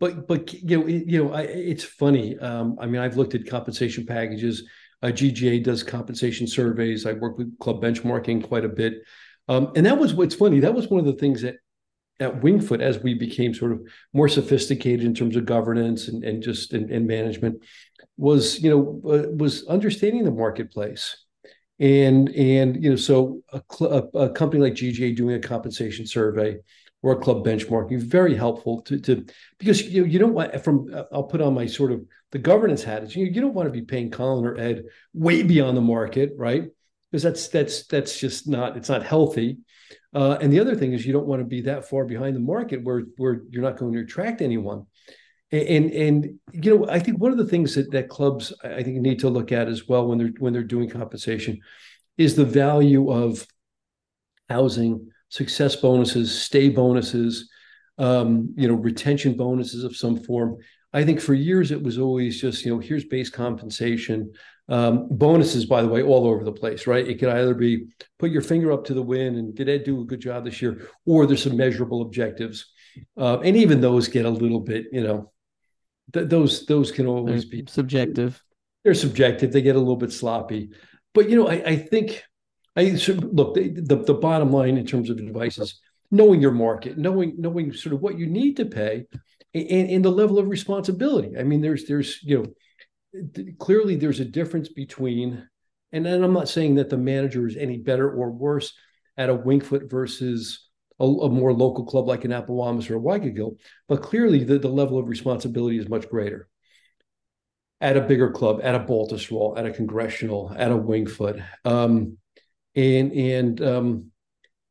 C: but but you know, it, you know, I, it's funny. Um, I mean, I've looked at compensation packages. Uh, GGA does compensation surveys. I work with club benchmarking quite a bit, um, and that was what's funny. That was one of the things that at Winged Foot, as we became sort of more sophisticated in terms of governance and, and just and, and management, was you know uh, was understanding the marketplace. And and you know so a, cl- a, a, company like GGA doing a compensation survey or a club benchmarking very helpful to, to because you know, you don't want from I'll put on my sort of the governance hat is you, you don't want to be paying Colin or Ed way beyond the market right? Because that's that's that's just not it's not healthy. Uh, and the other thing is you don't want to be that far behind the market where where you're not going to attract anyone and and you know i think one of the things that, that clubs i think need to look at as well when they're when they're doing compensation is the value of housing success bonuses stay bonuses um, you know retention bonuses of some form. I think for years it was always just you know here's base compensation. Um, bonuses by the way all over the place right? It could either be put your finger up to the wind and did ed do a good job this year or there's some measurable objectives. Uh, and even those get a little bit you know th- those those can always
D: they're
C: be
D: subjective.
C: They're subjective. They get a little bit sloppy, but you know, I, I think I should, look the, the, the bottom line in terms of advice is knowing your market, knowing knowing sort of what you need to pay, and, and the level of responsibility. I mean, there's there's you know clearly there's a difference between, and, and I'm not saying that the manager is any better or worse at a Winged Foot versus a, a, more local club like an Apawamis or a Wykagyl, but clearly the, the level of responsibility is much greater at a bigger club, at a Baltusrol, at a Congressional, at a Winged Foot. Um, and and um,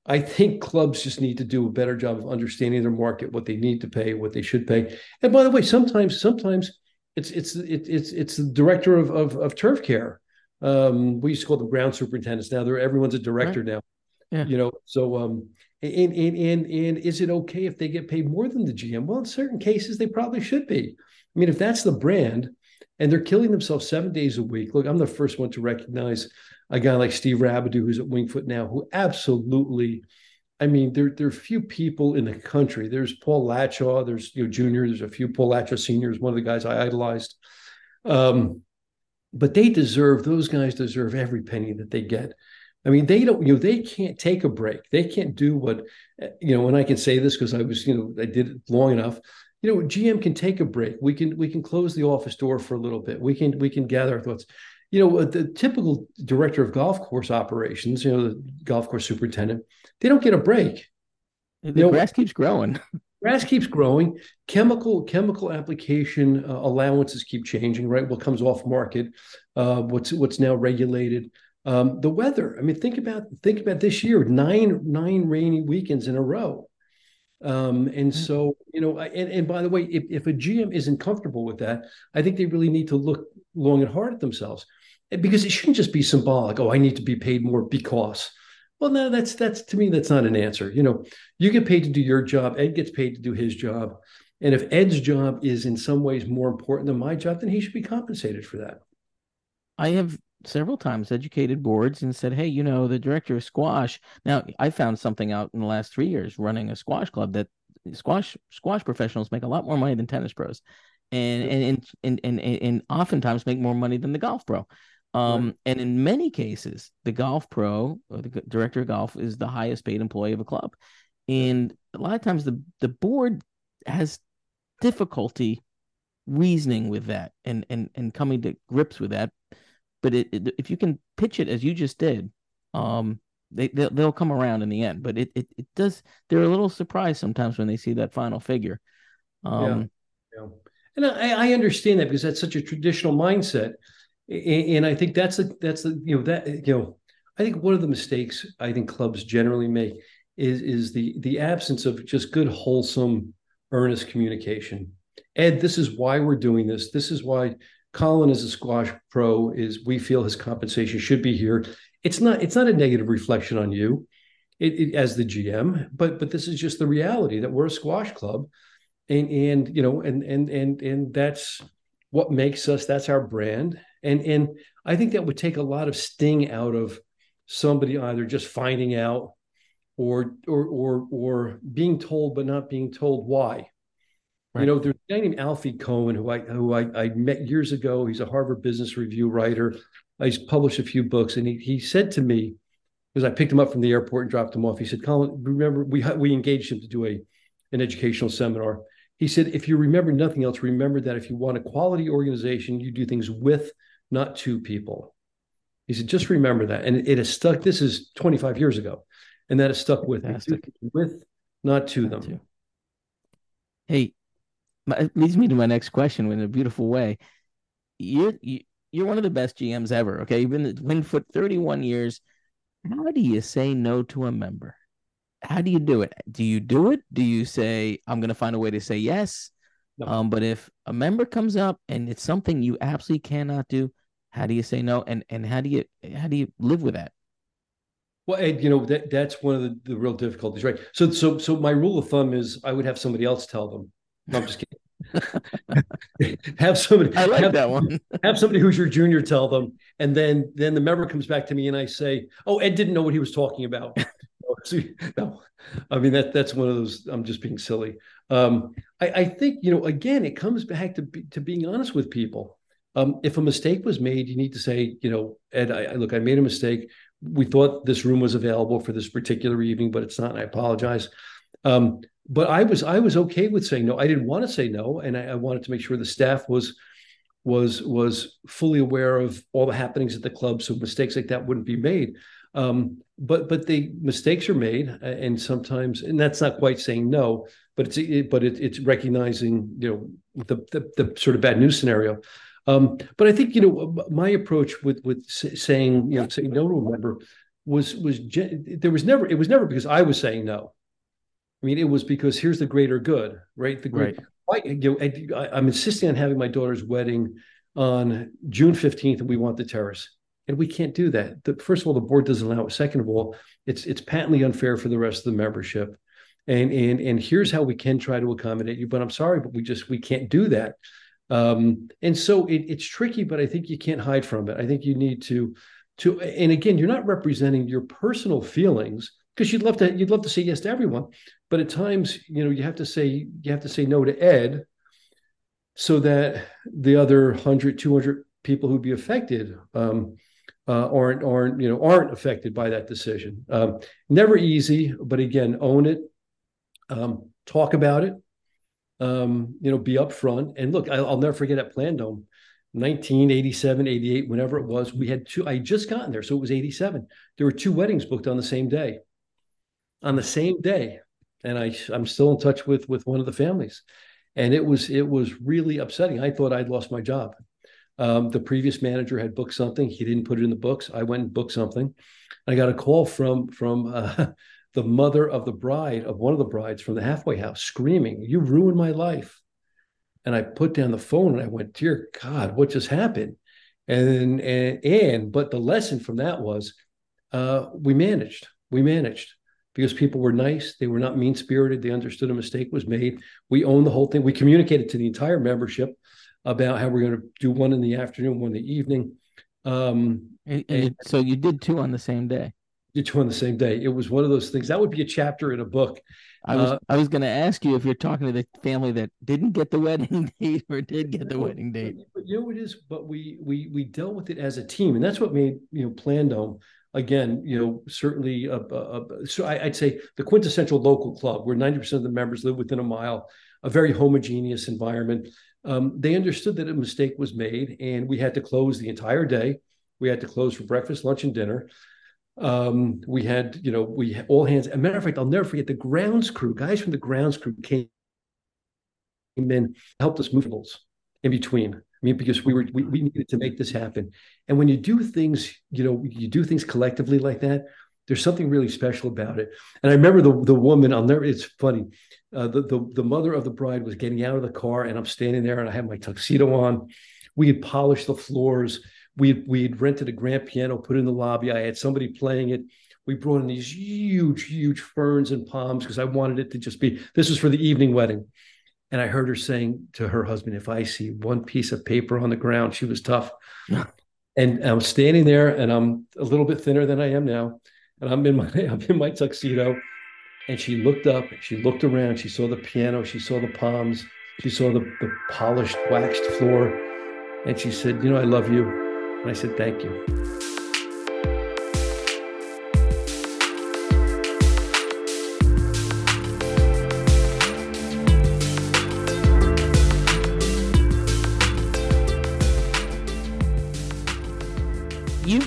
C: I think clubs just need to do a better job of understanding their market, what they need to pay, what they should pay. And by the way, sometimes sometimes it's it's it, it's it's the director of of, of turf care. Um, we used to call them ground superintendents. Now they're everyone's a director right. now. Yeah. You know, so um, and, and and and is it okay if they get paid more than the GM? Well, in certain cases, they probably should be. I mean, if that's the brand, and they're killing themselves seven days a week. Look, I'm the first one to recognize a guy like Steve Rabideau, who's at Winged Foot now, who absolutely, I mean, there, there are few people in the country. There's Paul Latshaw, there's you know junior, there's a few Paul Latshaw seniors, one of the guys I idolized. Um, but they deserve, those guys deserve every penny that they get. I mean, they don't, you know, they can't take a break. They can't do what, you know, and I can say this because I was, you know, I did it long enough. You know, GM can take a break. We can we can close the office door for a little bit. We can we can gather our thoughts. You know, the typical director of golf course operations, you know, the golf course superintendent, they don't get a break.
D: The you know, grass keeps growing.
C: grass keeps growing. Chemical chemical application uh, allowances keep changing. Right, what comes off market, uh, what's what's now regulated. Um, the weather. I mean, think about think about this year: nine nine rainy weekends in a row. Um, and mm-hmm. so, you know, and, and by the way, if, if a GM isn't comfortable with that, I think they really need to look long and hard at themselves because it shouldn't just be symbolic. Oh, I need to be paid more because. Well, no, that's that's to me, that's not an answer. You know, you get paid to do your job. Ed gets paid to do his job. And if Ed's job is in some ways more important than my job, then he should be compensated for that.
D: I have several times educated boards and said, "Hey, you know, the director of squash." Now, I found something out in the last three years running a squash club that squash squash professionals make a lot more money than tennis pros, and and and and and, and oftentimes make more money than the golf pro. Um, right. And in many cases, the golf pro or the director of golf is the highest paid employee of a club, and a lot of times the the board has difficulty reasoning with that and and and coming to grips with that but it, it, if you can pitch it as you just did, um, they they'll, they'll come around in the end. But it, it it does. They're a little surprised sometimes when they see that final figure. Um,
C: yeah. yeah. And I, I understand that because that's such a traditional mindset, and, I think that's the that's the you know that you know I think one of the mistakes I think clubs generally make is is the the absence of just good wholesome earnest communication. Ed, this is why we're doing this. This is why Colin is a squash pro. Is we feel his compensation should be here. It's not. It's not a negative reflection on you, it, it, as the GM. But but this is just the reality that we're a squash club, and and you know and and and and that's what makes us. That's our brand. And and I think that would take a lot of sting out of somebody either just finding out or or or or being told but not being told why Right. You know, there's a guy named Alfie Kohn who I who I, I met years ago. He's a Harvard Business Review writer. He's published a few books, and he he said to me, because I picked him up from the airport and dropped him off. He said, "Colin, remember we we engaged him to do a an educational seminar." He said, "If you remember nothing else, remember that if you want a quality organization, you do things with, not to people." He said, "Just remember that," and it has stuck. This is 25 years ago, and that has stuck with me. With, not to them.
D: Hey, it leads me to my next question in a beautiful way. You're you, you're one of the best GMs ever. Okay, you've been at Winged Foot 31 years. How do you say no to a member? How do you do it? Do you do it? Do you say I'm going to find a way to say yes? No. Um, but if a member comes up and it's something you absolutely cannot do, how do you say no? And and how do you how do you live with that?
C: Well, Ed, you know that that's one of the, the real difficulties, right? So so so my rule of thumb is I would have somebody else tell them. No, I'm just kidding. have somebody
D: I like
C: have,
D: that one.
C: have somebody who's your junior tell them, and then then the member comes back to me and I say, "Oh, Ed didn't know what he was talking about." no, I mean that that's one of those. I'm just being silly. Um, I, I think you know. Again, it comes back to to being honest with people. Um, if a mistake was made, you need to say, you know, Ed, I, I, look, I made a mistake. We thought this room was available for this particular evening, but it's not. And I apologize. Um, but I was I was okay with saying no. I didn't want to say no, and I, I, wanted to make sure the staff was was was fully aware of all the happenings at the club, so mistakes like that wouldn't be made. Um, but but the mistakes are made, and sometimes, and that's not quite saying no, but it's it, but it, it's recognizing you know the, the, the sort of bad news scenario. Um, but I think you know my approach with with saying you know saying no to a member was was there was never it was never because I was saying no. I mean, it was because here's the greater good, right? The great. Right. I, you know, I, I'm insisting on having my daughter's wedding on June 15th, and we want the terrace and we can't do that. The, first of all, the board doesn't allow it. Second of all, it's it's patently unfair for the rest of the membership. And and and here's how we can try to accommodate you, but I'm sorry, but we just we can't do that. Um, and so it, it's tricky, but I think you can't hide from it. I think you need to to and again, you're not representing your personal feelings because you'd love to you'd love to say yes to everyone, but at times you know you have to say you have to say no to Ed so that the other 100 200 people who'd be affected um, uh, aren't aren't you know aren't affected by that decision. Um, never easy, but again, own it, um, talk about it, um, you know, be upfront. And look, I, will never forget at Plandome, 1987, 88, whenever it was, we had two. I just gotten there, so it was 87. There were two weddings booked on the same day, on the same day, and I I'm still in touch with with one of the families, and it was it was really upsetting. I thought I'd lost my job. Um, the previous manager had booked something. He didn't put it in the books. I went and booked something. I got a call from from uh, the mother of the bride of one of the brides from the halfway house, screaming, "You ruined my life!" And I put down the phone and I went, "Dear God, what just happened?" And and and but the lesson from that was, uh, we managed. We managed because people were nice. They were not mean spirited. They understood a mistake was made. We own the whole thing. We communicated to the entire membership about how we're going to do one in the afternoon, one in the evening. Um,
D: and, and, so you did two on the same day.
C: Did two on the same day. It was one of those things that would be a chapter in a book.
D: I was uh, I was going to ask you if you're talking to the family that didn't get the wedding date or did get the wedding date.
C: But you know it is, but we we we dealt with it as a team, and that's what made you know Plandome again, you know, certainly, a, a, a, so I, would say the quintessential local club where 90% of the members live within a mile, a very homogeneous environment um, they understood that a mistake was made and we had to close the entire day. We had to close for breakfast, lunch, and dinner. Um, we had, you know, we all hands. As a matter of fact, I'll never forget the grounds crew, guys from the grounds crew came in, helped us move in between. I mean, because we were we, we needed to make this happen. And when you do things, you know, you do things collectively like that, there's something really special about it. And I remember the the woman. I'll never. It's funny. Uh, the, the the mother of the bride was getting out of the car, and I'm standing there, and I had my tuxedo on. We had polished the floors. We we had rented a grand piano, put in the lobby. I had somebody playing it. We brought in these huge, huge ferns and palms because I wanted it to just be. This was for the evening wedding. And I heard her saying to her husband, "If I see one piece of paper on the ground, she was tough." and I'm standing there, and I'm a little bit thinner than I am now and I'm in my I'm in my tuxedo. And she looked up, she looked around, she saw the piano, she saw the palms, she saw the, the polished, waxed floor, and she said, You know, I love you. And I said, Thank you.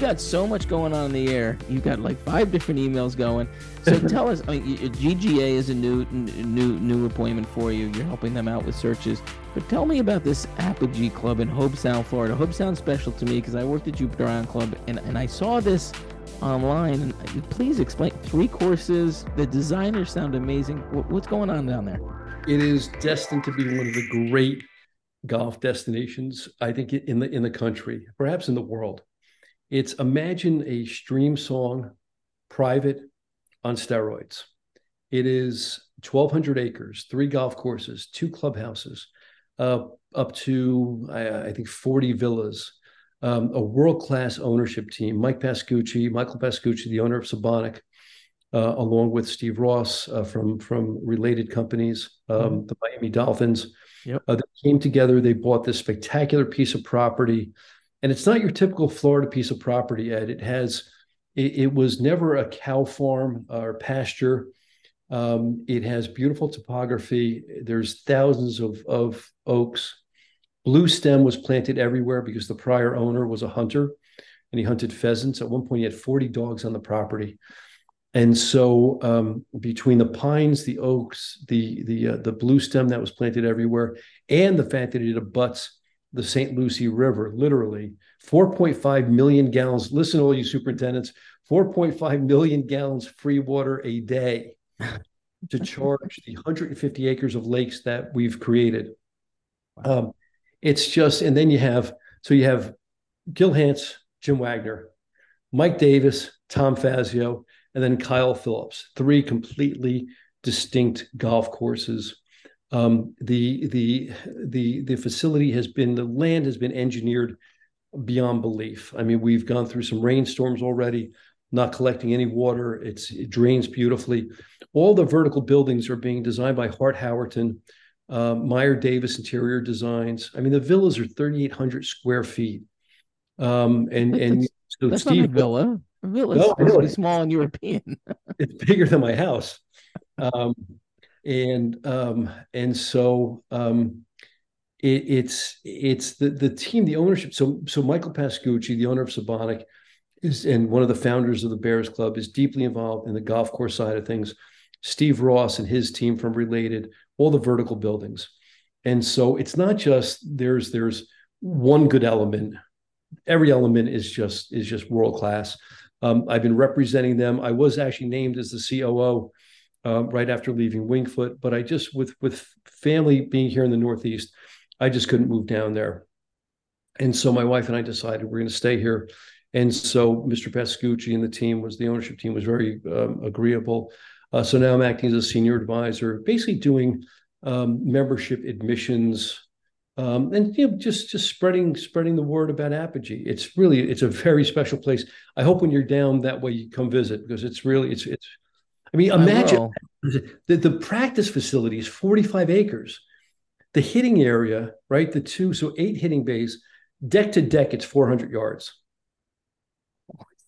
D: You've got so much going on in the air. You've got like five different emails going. So tell us. I mean, GGA is a new, new, new appointment for you. You're helping them out with searches. But tell me about this Apogee Club in Hobe Sound, Florida. Hobe Sound's special to me because I worked at Jupiter Island Club and, and I saw this online. And uh, please explain three courses. The designers sound amazing. What's going on down there?
C: It is destined to be one of the great golf destinations, I think, in the in the country, perhaps in the world. It's imagine a Streamsong, private on steroids. It is 1,200 acres, three golf courses, two clubhouses, uh, up to, I, I, think, 40 villas, um, a world class ownership team. Mike Pascucci, Michael Pascucci, the owner of Sebonack, uh, along with Steve Ross uh, from, from related companies, um, mm-hmm. the Miami Dolphins. Yep. Uh, they came together, they bought this spectacular piece of property and it's not your typical Florida piece of property, Ed. It has, it, it was never a cow farm or pasture. Um, it has beautiful topography. There's thousands of, of oaks. Blue stem was planted everywhere because the prior owner was a hunter. and he hunted pheasants. At one point, he had 40 dogs on the property. And so, um, between the pines, the oaks, the the uh, the blue stem that was planted everywhere, and the fact that it abuts the St. Lucie River, literally 4.5 million gallons. Listen, all you superintendents, 4.5 million gallons free water a day to charge the 150 acres of lakes that we've created. Um, it's just, and then you have so you have Gil Hanse, Jim Wagner, Mike Davis, Tom Fazio, and then Kyle Phillips. Three completely distinct golf courses. Um, the the the the facility has been the land has been engineered beyond belief. I mean, we've gone through some rainstorms already, not collecting any water. It's it drains beautifully. All the vertical buildings are being designed by Hart Howerton, uh, Meyer Davis Interior Designs. I mean, the villas are 3,800 square feet. Um, and and
D: so that's Steve, not a villa. A villa is no, really. small and European.
C: it's bigger than my house. Um, and um, and so um, it, it's it's the the team, the ownership. So so Michael Pascucci, the owner of Sebonack, is and one of the founders of the Bears Club, is deeply involved in the golf course side of things. Steve Ross and his team from Related, all the vertical buildings, and so it's not just there's there's one good element every element is just is just world class. Um, I've been representing them. I was actually named as the COO uh, right after leaving Winged-Foot, but I just with with family being here in the Northeast, I just couldn't move down there, and so my wife and I decided we're going to stay here. And so Mr. Pascucci and the team was the ownership team was very um, agreeable. Uh, so now I'm acting as a senior advisor, basically doing um, membership admissions, um, and you know, just just spreading spreading the word about Apogee. It's really it's a very special place. I hope when you're down that way you come visit because it's really it's it's. I mean, imagine I the the practice facility is 45 acres. The hitting area, right? The two so eight hitting bays, deck to deck, it's 400 yards.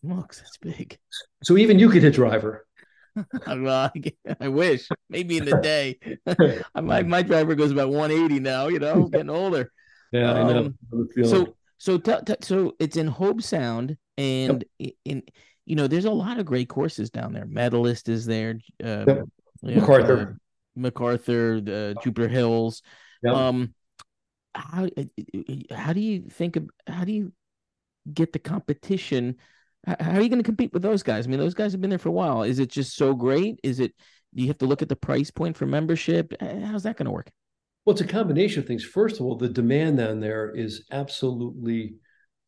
D: Smokes, that's big.
C: So even you could hit driver.
D: well, I, wish maybe in the day. my my driver goes about 180 now. You know, getting older.
C: Yeah, um, I know.
D: So so t- t- so it's in Hobe Sound, and yep. in you know, there's a lot of great courses down there. Medalist is there. Uh, yep.
C: McArthur,
D: uh, McArthur, the Jupiter Hills. Yep. Um, how how do you think of how do you get the competition? How are you going to compete with those guys? I mean, those guys have been there for a while. Is it just so great? Is it do you have to look at the price point for membership? How's that going to work?
C: Well, it's a combination of things. First of all, the demand down there is absolutely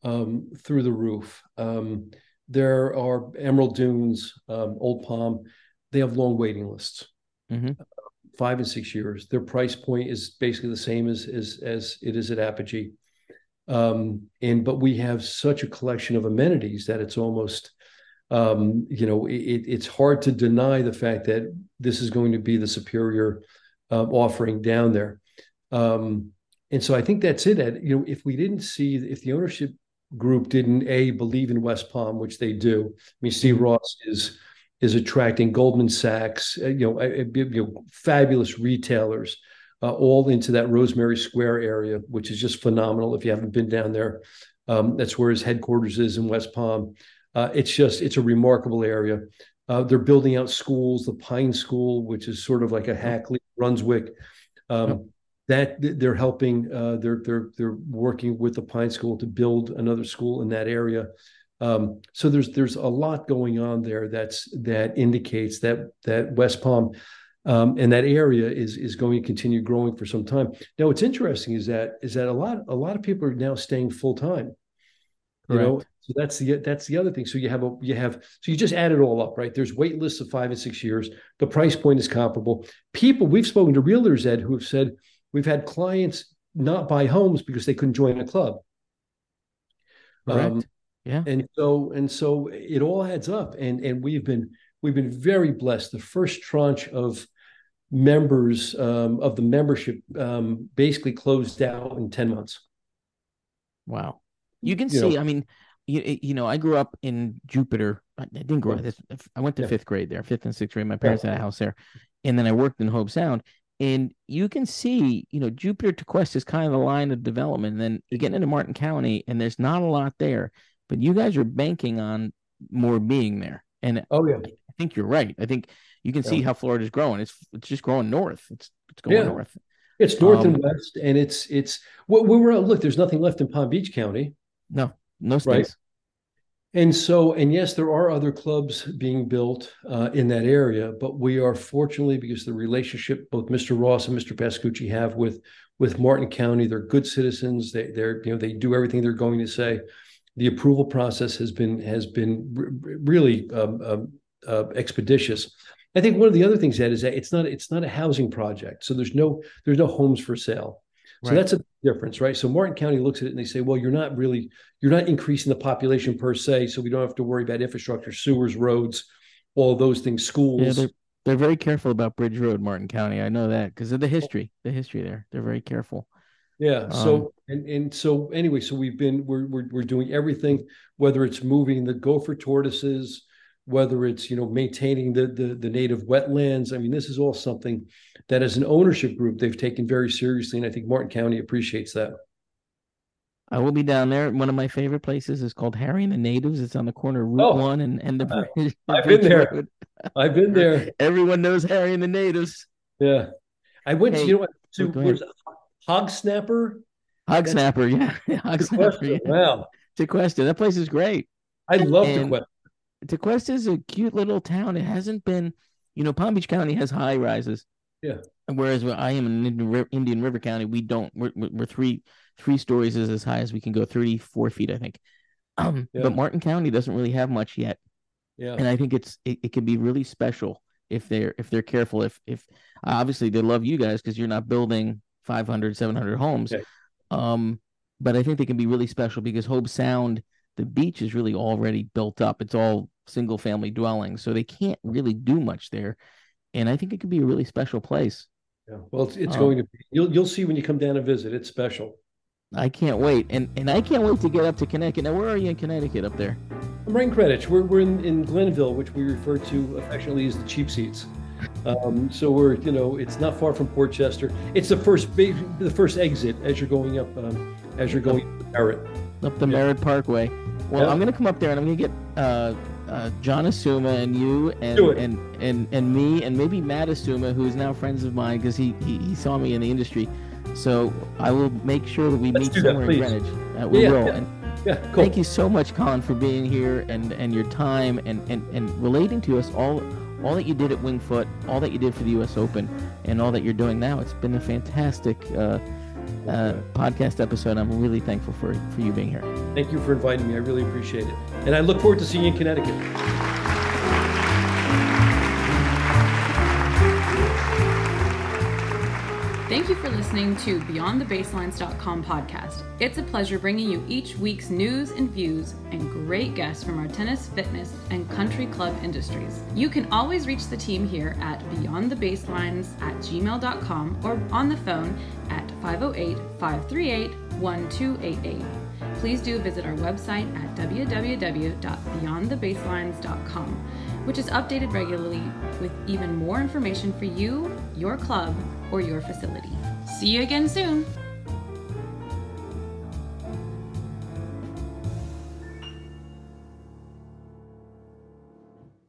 C: um, through the roof. Um, there are Emerald Dunes, um, Old Palm. They have long waiting lists, mm-hmm. five and six years. Their price point is basically the same as as, as it is at Apogee. Um, and but we have such a collection of amenities that it's almost um, you know it, it's hard to deny the fact that this is going to be the superior uh, offering down there um, and so i think that's it Ed. you know if we didn't see if the ownership group didn't a believe in west palm which they do i mean steve ross is is attracting goldman sachs uh, you know, uh, you know fabulous retailers uh, all into that Rosemary Square area, which is just phenomenal. If you haven't been down there, um, that's where his headquarters is in West Palm. Uh, it's just it's a remarkable area. Uh, they're building out schools, the Pine School, which is sort of like a Hackley, Brunswick. Um, That they're helping, uh, they're they're they're working with the Pine School to build another school in that area. Um, so there's there's a lot going on there that's that indicates that that West Palm um, and that area is is going to continue growing for some time. Now, what's interesting is that is that a lot a lot of people are now staying full time. You know, so that's the that's the other thing. So you have a you have so you just add it all up, right? There's wait lists of five and six years. The price point is comparable. People we've spoken to realtors Ed who have said we've had clients not buy homes because they couldn't join a club.
D: Correct. Um, yeah.
C: And so and so it all adds up, and and we've been we've been very blessed. The first tranche of members um, of the membership um, basically closed out in 10 months.
D: Wow. You can you see, know. I mean, you, you know, I grew up in Jupiter. I didn't grow up. I went to yeah. fifth grade there, fifth and sixth grade. My parents yeah. had a house there. And then I worked in Hobe Sound. And you can see, you know, Jupiter Tequesta is kind of the line of development. And then you get into Martin County and there's not a lot there. but you guys are banking on more being there. And
C: oh yeah,
D: I think you're right. I think you can yeah. see how Florida's growing. It's it's just growing north. It's it's going yeah. north.
C: It's north um, and west, and it's it's well, we were look. There's nothing left in Palm Beach County.
D: No, no space. Right?
C: And so, and yes, there are other clubs being built uh, in that area, but we are fortunately because the relationship both Mr. Ross and Mr. Pascucci have with with Martin County, they're good citizens. They they're you know they do everything they're going to say. The approval process has been has been really um, um, uh, expeditious. I think one of the other things that is that it's not it's not a housing project, so there's no there's no homes for sale. So right. that's a difference, right? So Martin County looks at it and they say, well, you're not really, you're not increasing the population per se, so we don't have to worry about infrastructure, sewers, roads, all those things, schools.
D: Yeah, they're, they're very careful about Bridge Road, Martin County. I know that because of the history, the history there. They're very careful.
C: Yeah. So um, and and so anyway, so we've been we're we're we're doing everything, whether it's moving the gopher tortoises, whether it's you know maintaining the, the the native wetlands. I mean, this is all something that as an ownership group they've taken very seriously, and I think Martin County appreciates that.
D: I will be down there. One of my favorite places is called Harry and the Natives. It's on the corner of Route oh, One and, and the
C: bridge. I've been there. I've been there.
D: Everyone knows Harry and the Natives.
C: Yeah, I went hey, to you know to where's Hog Snapper.
D: Hog Snapper, yeah, Hog Snapper. Yeah.
C: Wow,
D: Tequesta. That place is great.
C: I love Tequesta.
D: Tequesta is a cute little town. It hasn't been, you know, Palm Beach County has high rises.
C: Yeah.
D: Whereas where I am in Indian River County, we don't. We're, we're three three stories is as high as we can go, thirty four feet, I think. Um, yeah. But Martin County doesn't really have much yet.
C: Yeah.
D: And I think it's it, it can be really special if they're if they're careful. If if obviously they love you guys because you're not building 500, 700 homes. Okay. Um, but I think they can be really special because Hobe Sound, the beach is really already built up. It's all single family dwellings, so they can't really do much there. And I think it could be a really special place.
C: Yeah, well, it's, it's um, going to be. You'll you'll see when you come down and visit. It's special.
D: I can't wait, and and I can't wait to get up to Connecticut. Now, where are you in Connecticut up there?
C: I'm in Greenwich. We're we're in, in Glenville, which we refer to affectionately as the cheap seats. Um, so we're you know it's not far from Port Chester. It's the first big the first exit as you're going up um, as you're going up the Merritt.
D: Up the yeah. Merritt Parkway. Well, yeah. I'm going to come up there and I'm going to get uh, uh, John Asuma and you and, and and and me and maybe Matt Asuma, who's now friends of mine because he, he, he saw me in the industry. So I will make sure that we Let's meet somewhere that, in Greenwich. Uh, we yeah, will. Yeah. And yeah, cool. Thank you so much, Colin, for being here and and your time and and and relating to us all all that you did at Winged Foot, all that you did for the U.S. Open, and all that you're doing now. It's been a fantastic. Uh, uh, podcast episode. I'm really thankful for for you being here.
C: Thank you for inviting me. I really appreciate it, and I look forward to seeing you in Connecticut.
A: Thank you for listening to BeyondTheBaselines.com podcast. It's a pleasure bringing you each week's news and views and great guests from our tennis, fitness, and country club industries. You can always reach the team here at BeyondTheBaselines at gmail.com or on the phone at 508 538 1288. Please do visit our website at www.beyondthebaselines.com, which is updated regularly with even more information for you, your club, or your facility. See you again soon!